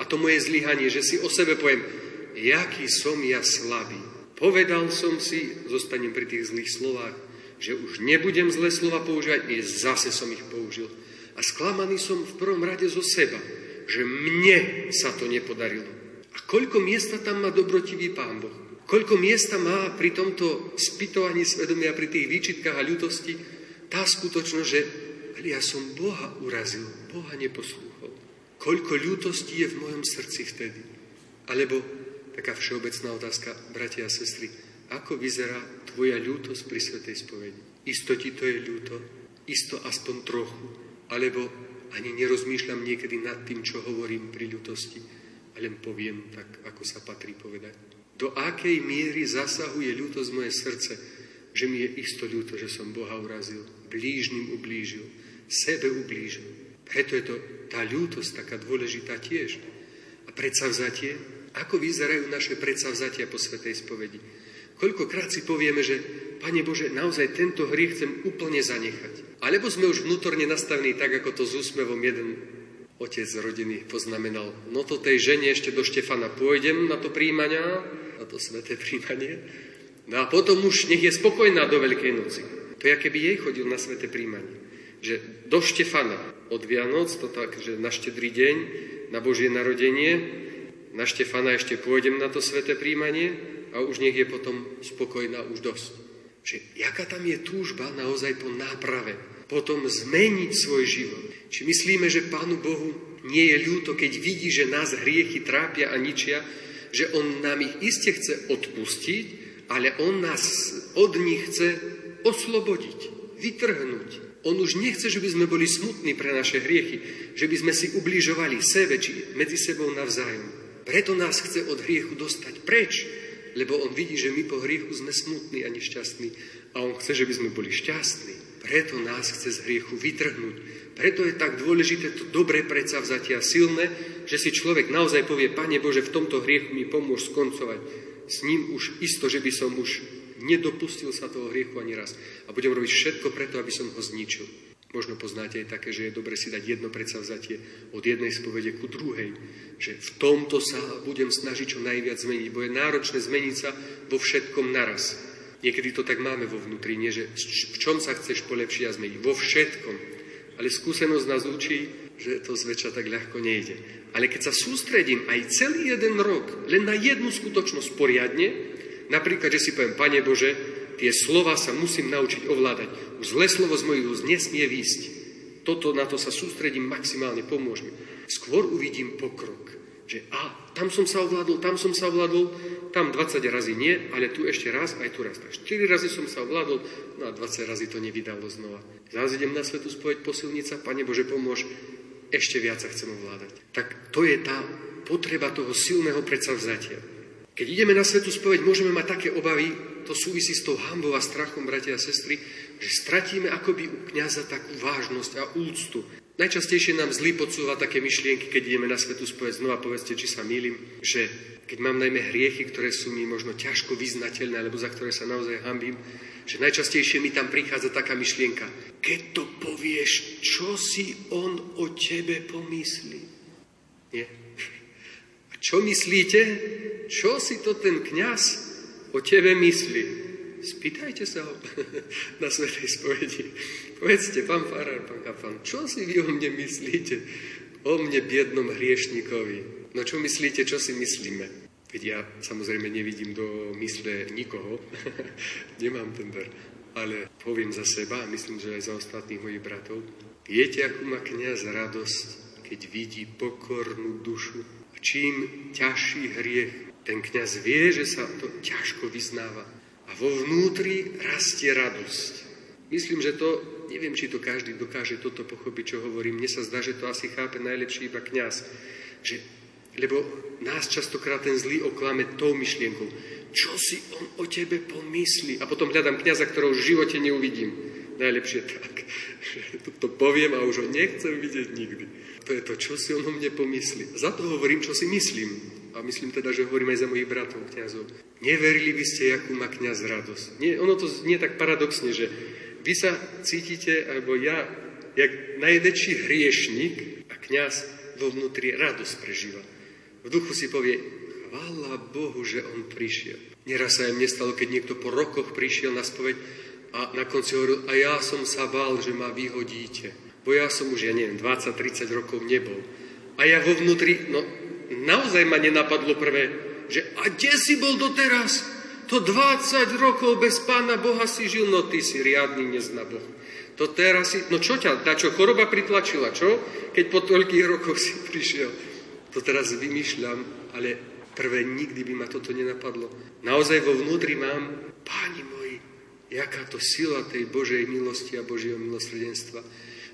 [SPEAKER 3] A to moje zlyhanie, že si o sebe poviem, jaký som ja slabý. Povedal som si, zostanem pri tých zlých slovách, že už nebudem zlé slova používať, i zase som ich použil. A sklamaný som v prvom rade zo seba, že mne sa to nepodarilo. A koľko miesta tam má dobrotivý Pán Boh? Koľko miesta má pri tomto spytovaní svedomia, pri tých výčitkách a ľutosti, tá skutočnosť, že ale ja som Boha urazil, Boha neposlúchol. Koľko ľútosti je v mojom srdci vtedy? Alebo taká všeobecná otázka, bratia a sestry, ako vyzerá tvoja ľútosť pri Svetej spovedi? Isto ti to je ľúto? Isto aspoň trochu? Alebo ani nerozmýšľam niekedy nad tým, čo hovorím pri ľútosti, ale len poviem tak, ako sa patrí povedať. Do akej miery zasahuje ľútosť moje srdce, že mi je isto ľúto, že som Boha urazil, blížnym ublížil, sebe ublížil. Preto je to tá ľútosť taká dôležitá tiež. A predsavzatie, ako vyzerajú naše predsavzatia po Svetej spovedi. Koľkokrát si povieme, že Pane Bože, naozaj tento hriech chcem úplne zanechať. Alebo sme už vnútorne nastavení tak, ako to s úsmevom jeden otec rodiny poznamenal. No to tej žene ešte do Štefana pôjdem na to príjmania, na to sveté príjmanie. No a potom už nech je spokojná do Veľkej noci. To je, keby jej chodil na sveté príjmanie. Že do Štefana od Vianoc, to tak, že na štedrý deň, na Božie narodenie, na Štefana ešte pôjdem na to sveté príjmanie a už nech je potom spokojná už dosť. Že jaká tam je túžba naozaj po náprave, potom zmeniť svoj život. Či myslíme, že Pánu Bohu nie je ľúto, keď vidí, že nás hriechy trápia a ničia, že On nám ich iste chce odpustiť, ale on nás od nich chce oslobodiť, vytrhnúť. On už nechce, že by sme boli smutní pre naše hriechy, že by sme si ubližovali sebe či medzi sebou navzájom. Preto nás chce od hriechu dostať preč, lebo on vidí, že my po hriechu sme smutní a nešťastní a on chce, že by sme boli šťastní. Preto nás chce z hriechu vytrhnúť. Preto je tak dôležité to dobré predsavzatia silné, že si človek naozaj povie, Pane Bože, v tomto hriechu mi pomôž skoncovať s ním už isto, že by som už nedopustil sa toho hriechu ani raz. A budem robiť všetko preto, aby som ho zničil. Možno poznáte aj také, že je dobre si dať jedno predsavzatie od jednej spovede ku druhej. Že v tomto sa budem snažiť čo najviac zmeniť, bo je náročné zmeniť sa vo všetkom naraz. Niekedy to tak máme vo vnútri, nie? že v čom sa chceš polepšiť a zmeniť? Vo všetkom. Ale skúsenosť nás učí, že to zväčša tak ľahko nejde. Ale keď sa sústredím aj celý jeden rok len na jednu skutočnosť poriadne, napríklad, že si poviem, Pane Bože, tie slova sa musím naučiť ovládať. Už zlé slovo z mojich úst nesmie výsť. Toto, na to sa sústredím maximálne, pomôž mi. Skôr uvidím pokrok. Že a, tam som sa ovládol, tam som sa ovládol, tam 20 razy nie, ale tu ešte raz, aj tu raz. Tak 4 razy som sa ovládol, no a 20 razy to nevydalo znova. Zás idem na svetu spojeť posilnica, Pane Bože, pomôž, ešte viac sa chcem ovládať. Tak to je tá potreba toho silného predsavzatia. Keď ideme na svetu spoveď, môžeme mať také obavy, to súvisí s tou hambou a strachom, bratia a sestry, že stratíme akoby u kniaza takú vážnosť a úctu. Najčastejšie nám zlý podsúva také myšlienky, keď ideme na svetu spoveď, znova povedzte, či sa milím, že keď mám najmä hriechy, ktoré sú mi možno ťažko vyznateľné, alebo za ktoré sa naozaj hambím, že najčastejšie mi tam prichádza taká myšlienka. Keď to povieš, čo si on o tebe pomyslí? Nie? Čo myslíte, čo si to ten kňaz o tebe myslí? Spýtajte sa ho na Svetej spovedi. Povedzte, pán farár, pán kaplan, čo si vy o mne myslíte? O mne, biednom hriešnikovi. No čo myslíte, čo si myslíme? Veď ja samozrejme nevidím do mysle nikoho. Nemám ten dar. Ale poviem za seba a myslím, že aj za ostatných mojich bratov. Viete, akú má kniaz radosť, keď vidí pokornú dušu. Čím ťažší hriech, ten kniaz vie, že sa to ťažko vyznáva. A vo vnútri rastie radosť. Myslím, že to, neviem, či to každý dokáže toto pochopiť, čo hovorím. Mne sa zdá, že to asi chápe najlepší iba kňaz. Že, lebo nás častokrát ten zlý oklame tou myšlienkou. Čo si on o tebe pomyslí? A potom hľadám kňaza, ktorého v živote neuvidím. Najlepšie tak, že to poviem a už ho nechcem vidieť nikdy. To je to, čo si on o mne pomyslí. Za to hovorím, čo si myslím. A myslím teda, že hovorím aj za mojich bratov, kňazov. Neverili by ste, akú má kňaz radosť. Nie, ono to nie tak paradoxne, že vy sa cítite, alebo ja, jak najväčší hriešnik a kňaz vo vnútri radosť prežíva. V duchu si povie, chvála Bohu, že on prišiel. Neraz sa aj mne stalo, keď niekto po rokoch prišiel na spoveď a na konci hovoril, a ja som sa bál, že ma vyhodíte. Bo ja som už, ja neviem, 20-30 rokov nebol. A ja vo vnútri, no naozaj ma nenapadlo prvé, že a kde si bol doteraz? To 20 rokov bez pána Boha si žil, no ty si riadný nezna Boh. To teraz si, no čo ťa, tá čo choroba pritlačila, čo? Keď po toľkých rokoch si prišiel. To teraz vymýšľam, ale prvé nikdy by ma toto nenapadlo. Naozaj vo vnútri mám, páni moji, jaká to sila tej Božej milosti a Božieho milosrdenstva,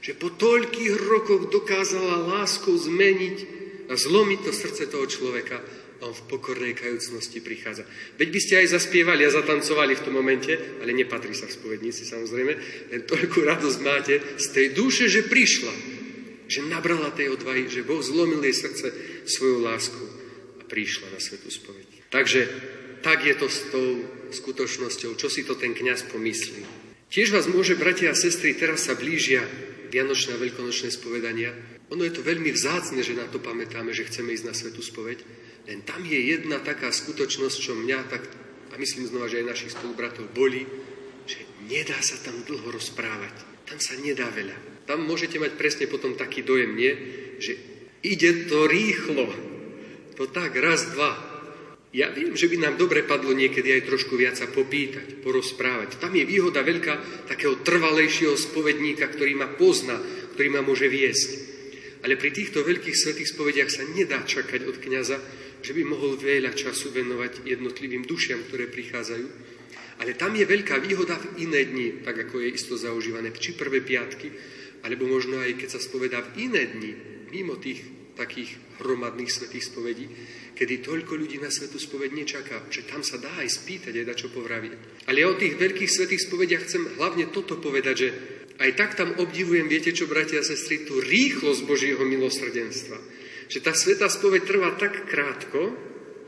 [SPEAKER 3] že po toľkých rokoch dokázala láskou zmeniť a zlomiť to srdce toho človeka a on v pokornej kajúcnosti prichádza. Veď by ste aj zaspievali a zatancovali v tom momente, ale nepatrí sa v spovednici samozrejme, len toľku radosť máte z tej duše, že prišla, že nabrala tej odvahy, že Boh zlomil jej srdce svoju lásku a prišla na svetú spoveď. Takže tak je to s tou skutočnosťou, čo si to ten kňaz pomyslí. Tiež vás môže, bratia a sestry, teraz sa blížia Vianočné a Veľkonočné spovedania. Ono je to veľmi vzácne, že na to pamätáme, že chceme ísť na svetú spoveď. Len tam je jedna taká skutočnosť, čo mňa tak, a myslím znova, že aj našich spolubratov boli, že nedá sa tam dlho rozprávať. Tam sa nedá veľa. Tam môžete mať presne potom taký dojem, nie? Že ide to rýchlo. To tak, raz, dva. Ja viem, že by nám dobre padlo niekedy aj trošku viac sa popýtať, porozprávať. Tam je výhoda veľká takého trvalejšieho spovedníka, ktorý ma pozná, ktorý ma môže viesť. Ale pri týchto veľkých svetých spovediach sa nedá čakať od kniaza, že by mohol veľa času venovať jednotlivým dušiam, ktoré prichádzajú. Ale tam je veľká výhoda v iné dni, tak ako je isto zaužívané, či prvé piatky, alebo možno aj keď sa spovedá v iné dni, mimo tých takých hromadných svetých spovedí, kedy toľko ľudí na svetú spoveď nečaká, že tam sa dá aj spýtať, aj dať čo povraviť. Ale ja o tých veľkých svetých spovediach chcem hlavne toto povedať, že aj tak tam obdivujem, viete čo, bratia a sestry, tú rýchlosť Božieho milosrdenstva. Že tá svetá spoveď trvá tak krátko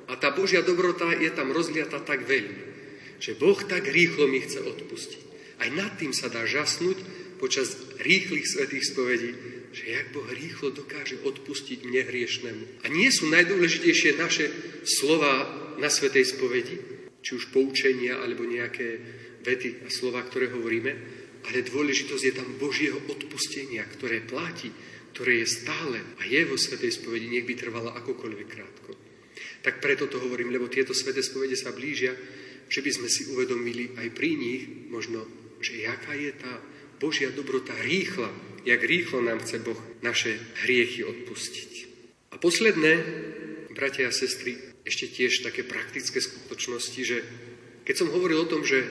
[SPEAKER 3] a tá Božia dobrota je tam rozliata tak veľmi. Že Boh tak rýchlo mi chce odpustiť. Aj nad tým sa dá žasnúť počas rýchlych svetých spovedí, že jak Boh rýchlo dokáže odpustiť mne hriešnemu. A nie sú najdôležitejšie naše slova na svetej spovedi, či už poučenia alebo nejaké vety a slova, ktoré hovoríme, ale dôležitosť je tam Božieho odpustenia, ktoré platí, ktoré je stále a je vo Svetej spovedi, nech by trvala akokoľvek krátko. Tak preto to hovorím, lebo tieto Sveté spovede sa blížia, že by sme si uvedomili aj pri nich možno, že jaká je tá Božia dobrota rýchla, jak rýchlo nám chce Boh naše hriechy odpustiť. A posledné, bratia a sestry, ešte tiež také praktické skutočnosti, že keď som hovoril o tom, že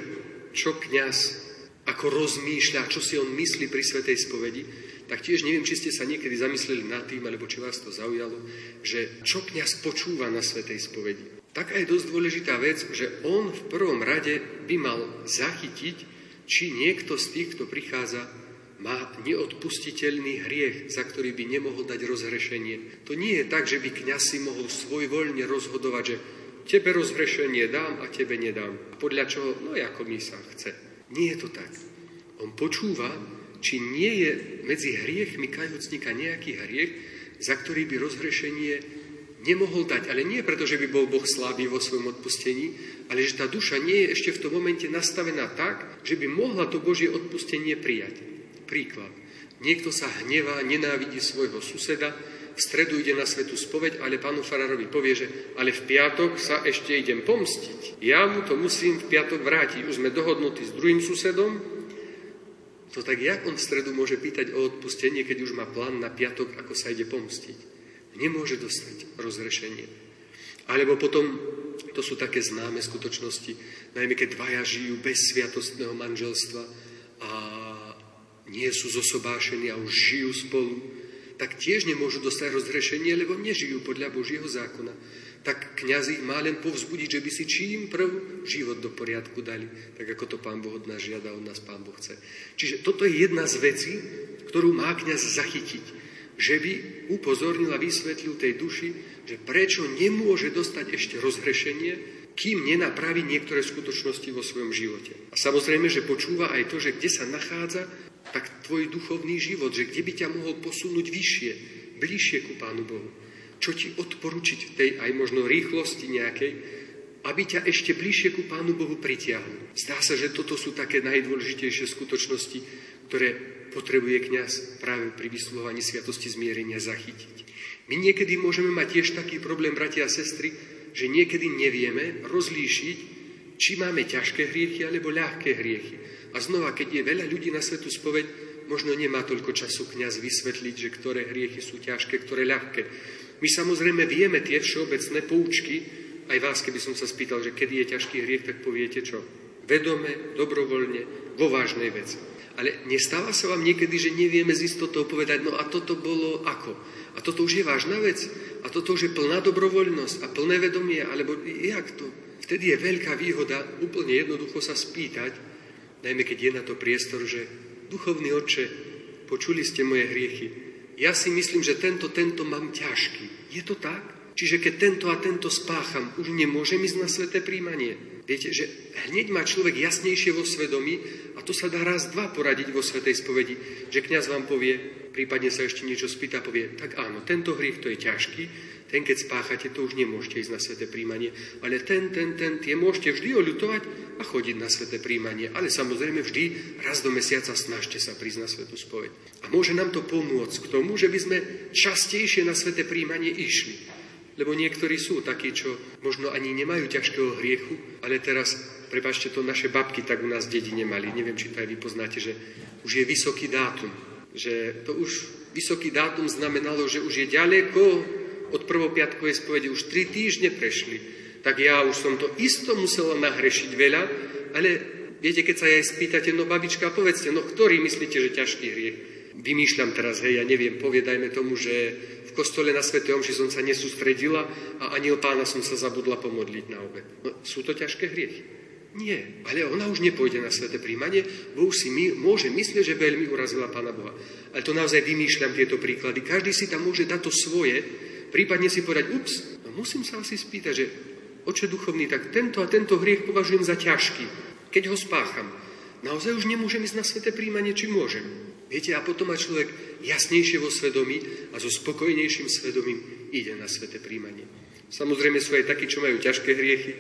[SPEAKER 3] čo kňaz ako rozmýšľa, čo si on myslí pri Svetej spovedi, tak tiež neviem, či ste sa niekedy zamysleli nad tým, alebo či vás to zaujalo, že čo kňaz počúva na Svetej spovedi. Tak aj dosť dôležitá vec, že on v prvom rade by mal zachytiť, či niekto z tých, kto prichádza, má neodpustiteľný hriech, za ktorý by nemohol dať rozhrešenie. To nie je tak, že by kňaz si mohol svojvoľne rozhodovať, že tebe rozhrešenie dám a tebe nedám. Podľa čoho? No ako mi sa chce. Nie je to tak. On počúva, či nie je medzi hriechmi kajúcnika nejaký hriech, za ktorý by rozhrešenie nemohol dať. Ale nie preto, že by bol Boh slabý vo svojom odpustení, ale že tá duša nie je ešte v tom momente nastavená tak, že by mohla to Božie odpustenie prijať. Príklad. Niekto sa hnevá, nenávidí svojho suseda, v stredu ide na svetú spoveď, ale pánu Farárovi povie, že ale v piatok sa ešte idem pomstiť. Ja mu to musím v piatok vrátiť. Už sme dohodnutí s druhým susedom, to tak jak on v stredu môže pýtať o odpustenie, keď už má plán na piatok, ako sa ide pomstiť? Nemôže dostať rozrešenie. Alebo potom, to sú také známe skutočnosti, najmä keď dvaja žijú bez sviatostného manželstva a nie sú zosobášení a už žijú spolu, tak tiež nemôžu dostať rozrešenie, lebo nežijú podľa Božieho zákona tak kniaz má len povzbudiť, že by si čím prv život do poriadku dali, tak ako to Pán Boh od nás žiada, od nás Pán Boh chce. Čiže toto je jedna z vecí, ktorú má kniaz zachytiť, že by upozornil a vysvetlil tej duši, že prečo nemôže dostať ešte rozhrešenie, kým nenapraví niektoré skutočnosti vo svojom živote. A samozrejme, že počúva aj to, že kde sa nachádza, tak tvoj duchovný život, že kde by ťa mohol posunúť vyššie, bližšie ku Pánu Bohu čo ti odporučiť v tej aj možno rýchlosti nejakej, aby ťa ešte bližšie ku Pánu Bohu pritiahol. Zdá sa, že toto sú také najdôležitejšie skutočnosti, ktoré potrebuje kňaz práve pri vysluhovaní sviatosti zmierenia zachytiť. My niekedy môžeme mať tiež taký problém, bratia a sestry, že niekedy nevieme rozlíšiť, či máme ťažké hriechy alebo ľahké hriechy. A znova, keď je veľa ľudí na svetu spoveď, možno nemá toľko času kňaz vysvetliť, že ktoré hriechy sú ťažké, ktoré ľahké. My samozrejme vieme tie všeobecné poučky, aj vás, keby som sa spýtal, že kedy je ťažký hriech, tak poviete čo? Vedome, dobrovoľne, vo vážnej veci. Ale nestáva sa vám niekedy, že nevieme z istotou povedať, no a toto bolo ako? A toto už je vážna vec? A toto už je plná dobrovoľnosť a plné vedomie? Alebo jak to? Vtedy je veľká výhoda úplne jednoducho sa spýtať, najmä keď je na to priestor, že duchovný oče, počuli ste moje hriechy, ja si myslím, že tento, tento mám ťažký. Je to tak? Čiže keď tento a tento spácham, už nemôžem ísť na sveté príjmanie. Viete, že hneď má človek jasnejšie vo svedomí a to sa dá raz, dva poradiť vo svetej spovedi, že kňaz vám povie, prípadne sa ešte niečo spýta, povie, tak áno, tento hriech to je ťažký, ten, keď spáchate, to už nemôžete ísť na sveté príjmanie. Ale ten, ten, ten, tie môžete vždy oľutovať a chodiť na sveté príjmanie. Ale samozrejme vždy raz do mesiaca snažte sa prísť na svetú spoveď. A môže nám to pomôcť k tomu, že by sme častejšie na sveté príjmanie išli. Lebo niektorí sú takí, čo možno ani nemajú ťažkého hriechu, ale teraz, prepačte, to naše babky tak u nás v dedine mali. Neviem, či to aj vy poznáte, že už je vysoký dátum. Že to už vysoký dátum znamenalo, že už je ďaleko od prvopiatkovej spovede už tri týždne prešli, tak ja už som to isto musela nahrešiť veľa, ale viete, keď sa aj spýtate, no babička, povedzte, no ktorý myslíte, že ťažký hriech? Vymýšľam teraz, hej, ja neviem, povedajme tomu, že kostole na Svete Omši som sa nesústredila a aniel pána som sa zabudla pomodliť na obed. No, sú to ťažké hriechy? Nie, ale ona už nepôjde na sveté príjmanie, bo už si my, môže myslieť, že veľmi urazila Pána Boha. Ale to naozaj vymýšľam tieto príklady. Každý si tam môže dať to svoje, Prípadne si povedať, ups, no musím sa asi spýtať, že oče duchovný, tak tento a tento hriech považujem za ťažký. Keď ho spácham, naozaj už nemôžem ísť na sveté príjmanie, či môžem. Viete, a potom má človek jasnejšie vo svedomí a so spokojnejším svedomím ide na sveté príjmanie. Samozrejme sú aj takí, čo majú ťažké hriechy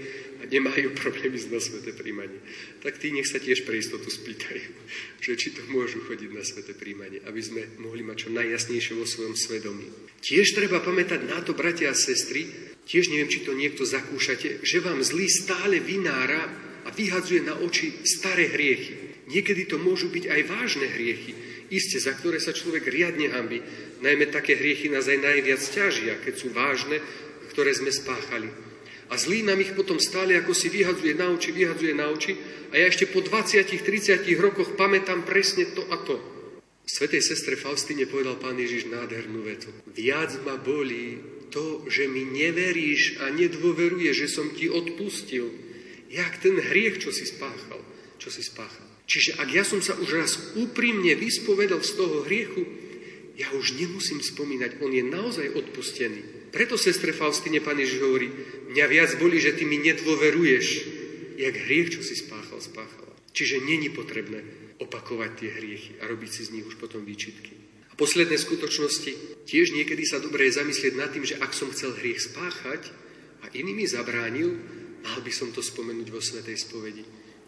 [SPEAKER 3] a nemajú problémy z na sveté príjmanie. Tak tí nech sa tiež pre istotu spýtajú, že či to môžu chodiť na sveté príjmanie, aby sme mohli mať čo najjasnejšie vo svojom svedomí. Tiež treba pamätať na to, bratia a sestry, tiež neviem, či to niekto zakúšate, že vám zlý stále vynára a vyhadzuje na oči staré hriechy. Niekedy to môžu byť aj vážne hriechy, iste, za ktoré sa človek riadne hambi. Najmä také hriechy nás aj najviac ťažia, keď sú vážne, ktoré sme spáchali. A zlý nám ich potom stále ako si vyhadzuje na oči, vyhadzuje na oči a ja ešte po 20-30 rokoch pamätám presne to a to. Svetej sestre Faustine povedal pán Ježiš nádhernú vetu. Viac ma bolí to, že mi neveríš a nedôveruje, že som ti odpustil, jak ten hriech, čo si spáchal. Čo si spáchal. Čiže ak ja som sa už raz úprimne vyspovedal z toho hriechu, ja už nemusím spomínať, on je naozaj odpustený. Preto, sestre Faustine, pán Ježiš hovorí, mňa viac boli, že ty mi nedôveruješ, jak hriech, čo si spáchal, spáchala. Čiže není potrebné opakovať tie hriechy a robiť si z nich už potom výčitky. A posledné skutočnosti, tiež niekedy sa dobre je zamyslieť nad tým, že ak som chcel hriech spáchať a iný mi zabránil, mal by som to spomenúť vo Svetej spovedi.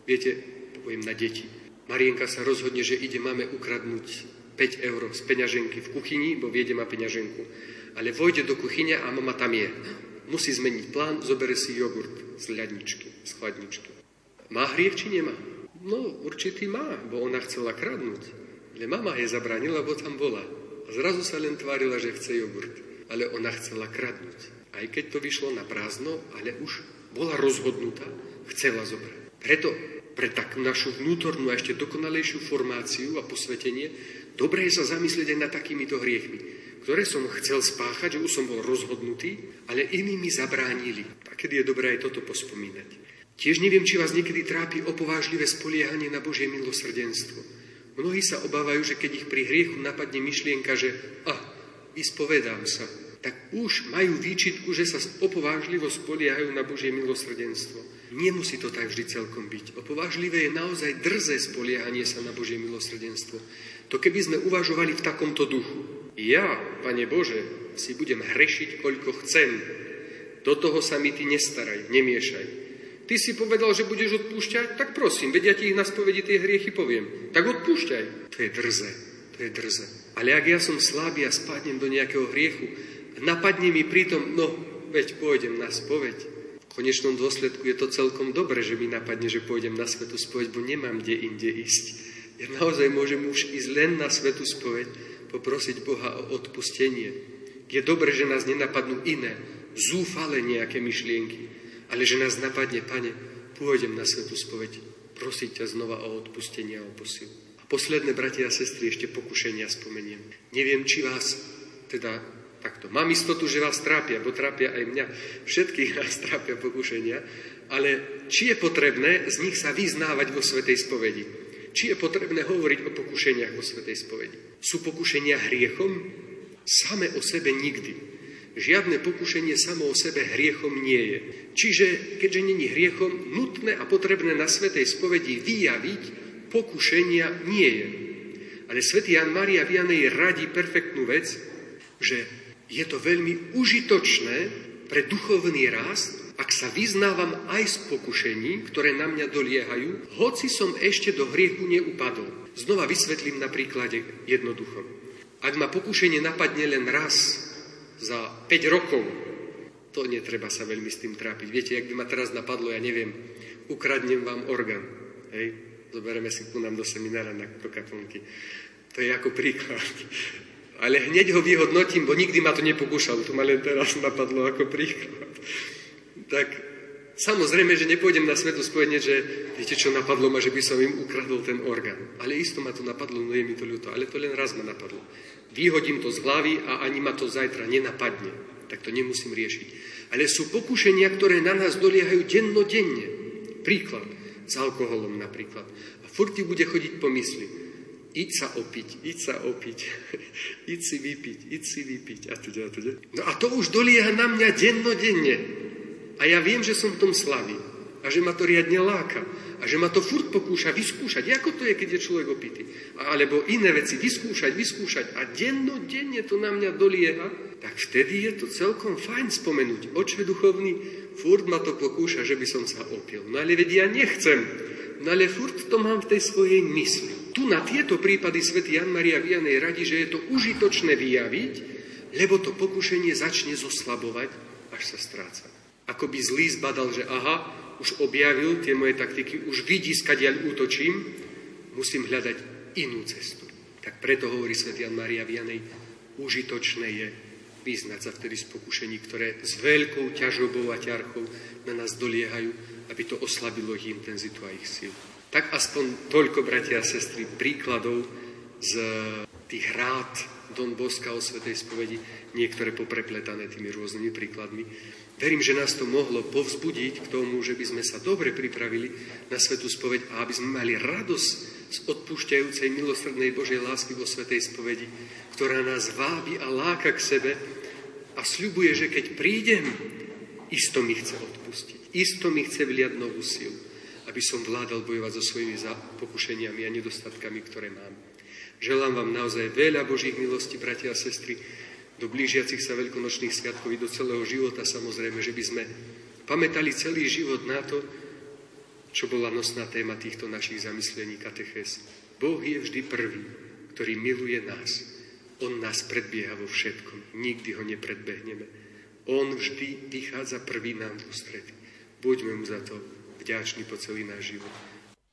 [SPEAKER 3] Viete, poviem na deti. Marienka sa rozhodne, že ide máme ukradnúť 5 eur z peňaženky v kuchyni, bo viede má peňaženku. Ale vojde do kuchyne a mama tam je. Musí zmeniť plán, zobere si jogurt z ľadničky, z chladničky. Má hriech, či nemá? No, určitý má, bo ona chcela kradnúť. Ale mama jej zabránila, lebo tam bola. A zrazu sa len tvárila, že chce jogurt. Ale ona chcela kradnúť. Aj keď to vyšlo na prázdno, ale už bola rozhodnutá, chcela zobrať. Preto pre takú našu vnútornú a ešte dokonalejšiu formáciu a posvetenie, dobre je sa zamyslieť aj nad takýmito hriechmi, ktoré som chcel spáchať, že už som bol rozhodnutý, ale iní mi zabránili. A kedy je dobré aj toto pospomínať. Tiež neviem, či vás niekedy trápi opovážlivé spoliehanie na Božie milosrdenstvo. Mnohí sa obávajú, že keď ich pri hriechu napadne myšlienka, že a, vyspovedám sa, tak už majú výčitku, že sa opovážlivo spoliehajú na Božie milosrdenstvo. Nemusí to tak vždy celkom byť. Opovážlivé je naozaj drze spoliehanie sa na Božie milosrdenstvo. To keby sme uvažovali v takomto duchu. Ja, Pane Bože, si budem hrešiť, koľko chcem. Do toho sa mi ty nestaraj, nemiešaj. Ty si povedal, že budeš odpúšťať? Tak prosím, vedia ti ich na spovedi tie hriechy poviem. Tak odpúšťaj. To je drze, to je drze. Ale ak ja som slabý a spadnem do nejakého hriechu, napadne mi pritom, no, veď pôjdem na spoveď. Konečnom dôsledku je to celkom dobre, že mi napadne, že pôjdem na svetú spoveď, bo nemám kde inde ísť. Ja naozaj môžem už ísť len na svetú spoveď, poprosiť Boha o odpustenie. Je dobre, že nás nenapadnú iné, zúfale nejaké myšlienky, ale že nás napadne, pane, pôjdem na svetú spoveď, prosiť ťa znova o odpustenie a o posilu. A posledné, bratia a sestry, ešte pokušenia spomeniem. Neviem, či vás teda Takto. Mám istotu, že vás trápia, bo trápia aj mňa. Všetkých nás trápia pokušenia, ale či je potrebné z nich sa vyznávať vo Svetej spovedi? Či je potrebné hovoriť o pokušeniach vo Svetej spovedi? Sú pokušenia hriechom? Same o sebe nikdy. Žiadne pokušenie samo o sebe hriechom nie je. Čiže, keďže není hriechom, nutné a potrebné na Svetej spovedi vyjaviť pokušenia nie je. Ale svätý Jan Maria Vianej radí perfektnú vec, že je to veľmi užitočné pre duchovný rast, ak sa vyznávam aj z pokušení, ktoré na mňa doliehajú, hoci som ešte do hriechu neupadol. Znova vysvetlím na príklade jednoducho. Ak ma pokušenie napadne len raz za 5 rokov, to netreba sa veľmi s tým trápiť. Viete, ak by ma teraz napadlo, ja neviem, ukradnem vám orgán. Hej? Zoberieme si ku nám do seminára na, do. To je ako príklad. Ale hneď ho vyhodnotím, bo nikdy ma to nepokúšal. To ma len teraz napadlo ako príklad. Tak samozrejme, že nepôjdem na svetu spovedne, že viete, čo napadlo ma, že by som im ukradol ten orgán. Ale isto ma to napadlo, no je mi to ľúto. Ale to len raz ma napadlo. Vyhodím to z hlavy a ani ma to zajtra nenapadne. Tak to nemusím riešiť. Ale sú pokušenia, ktoré na nás doliehajú dennodenne. Príklad. S alkoholom napríklad. A furt ti bude chodiť po mysli Iď sa opiť, iď sa opiť, iď si vypiť, iď si vypiť a teda, a teda. No a to už dolieha na mňa dennodenne. A ja viem, že som v tom slavý a že ma to riadne láka a že ma to furt pokúša vyskúšať. Ako to je, keď je človek opitý? Alebo iné veci vyskúšať, vyskúšať a dennodenne to na mňa dolieha, tak vtedy je to celkom fajn spomenúť. Oče duchovný, furt ma to pokúša, že by som sa opil. No ale veď ja nechcem. No ale furt to mám v tej svojej mysli tu na tieto prípady svätý Jan Maria Vianej radi, že je to užitočné vyjaviť, lebo to pokušenie začne zoslabovať, až sa stráca. Ako by zlý zbadal, že aha, už objavil tie moje taktiky, už vidí, skadiaľ útočím, musím hľadať inú cestu. Tak preto hovorí svätý Jan Maria Vianej, užitočné je vyznať sa vtedy z pokušení, ktoré s veľkou ťažobou a ťarchou na nás doliehajú, aby to oslabilo ich intenzitu a ich silu. Tak aspoň toľko, bratia a sestry, príkladov z tých rád Don Boska o Svetej spovedi, niektoré poprepletané tými rôznymi príkladmi. Verím, že nás to mohlo povzbudiť k tomu, že by sme sa dobre pripravili na Svetú spoveď a aby sme mali radosť z odpúšťajúcej milosrdnej Božej lásky vo Svetej spovedi, ktorá nás vábi a láka k sebe a sľubuje, že keď prídem, isto mi chce odpustiť, isto mi chce vliať novú silu aby som vládal bojovať so svojimi pokušeniami a nedostatkami, ktoré mám. Želám vám naozaj veľa Božích milostí, bratia a sestry, do blížiacich sa veľkonočných sviatkov i do celého života samozrejme, že by sme pamätali celý život na to, čo bola nosná téma týchto našich zamyslení katechéz. Boh je vždy prvý, ktorý miluje nás. On nás predbieha vo všetkom. Nikdy ho nepredbehneme. On vždy vychádza prvý nám v ústrety. Buďme mu za to vďační po celý náš život.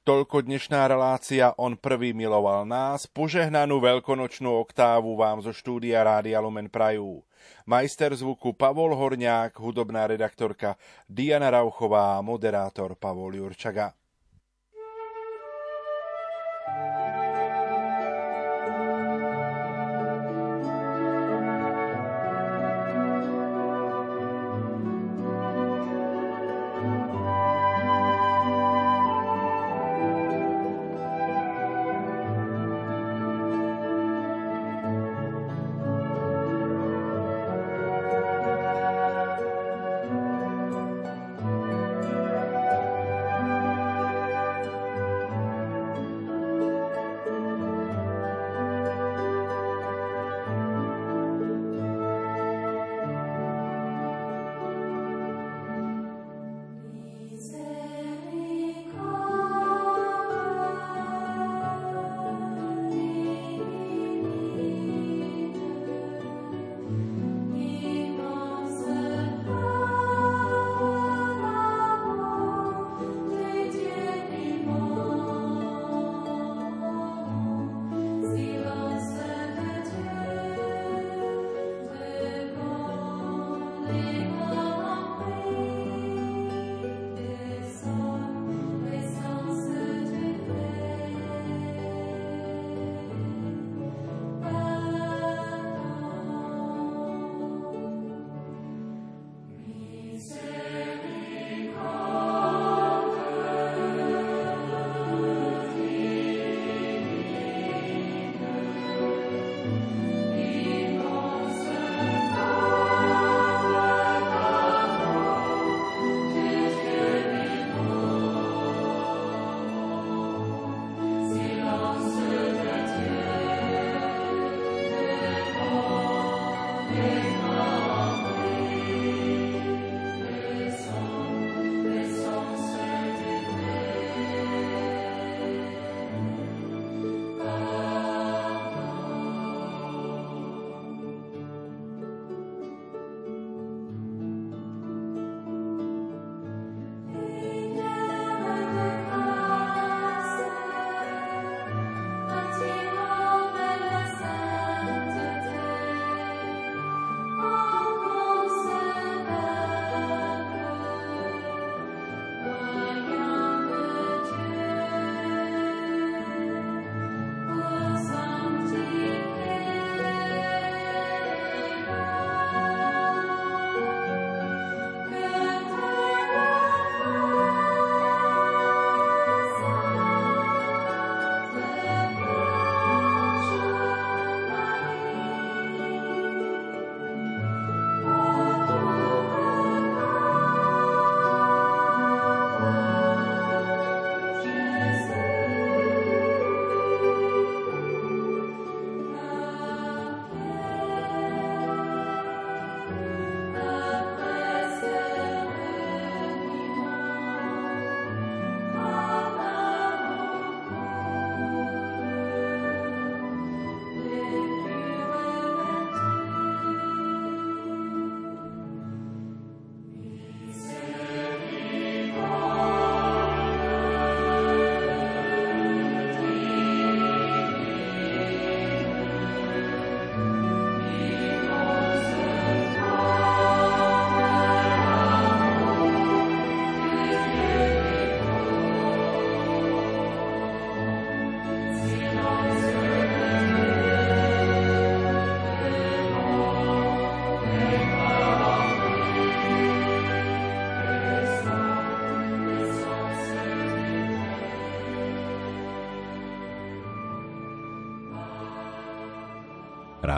[SPEAKER 1] Toľko dnešná relácia On prvý miloval nás. Požehnanú veľkonočnú oktávu vám zo štúdia Rádia Lumen Prajú. Majster zvuku Pavol Horňák, hudobná redaktorka Diana Rauchová moderátor Pavol Jurčaga.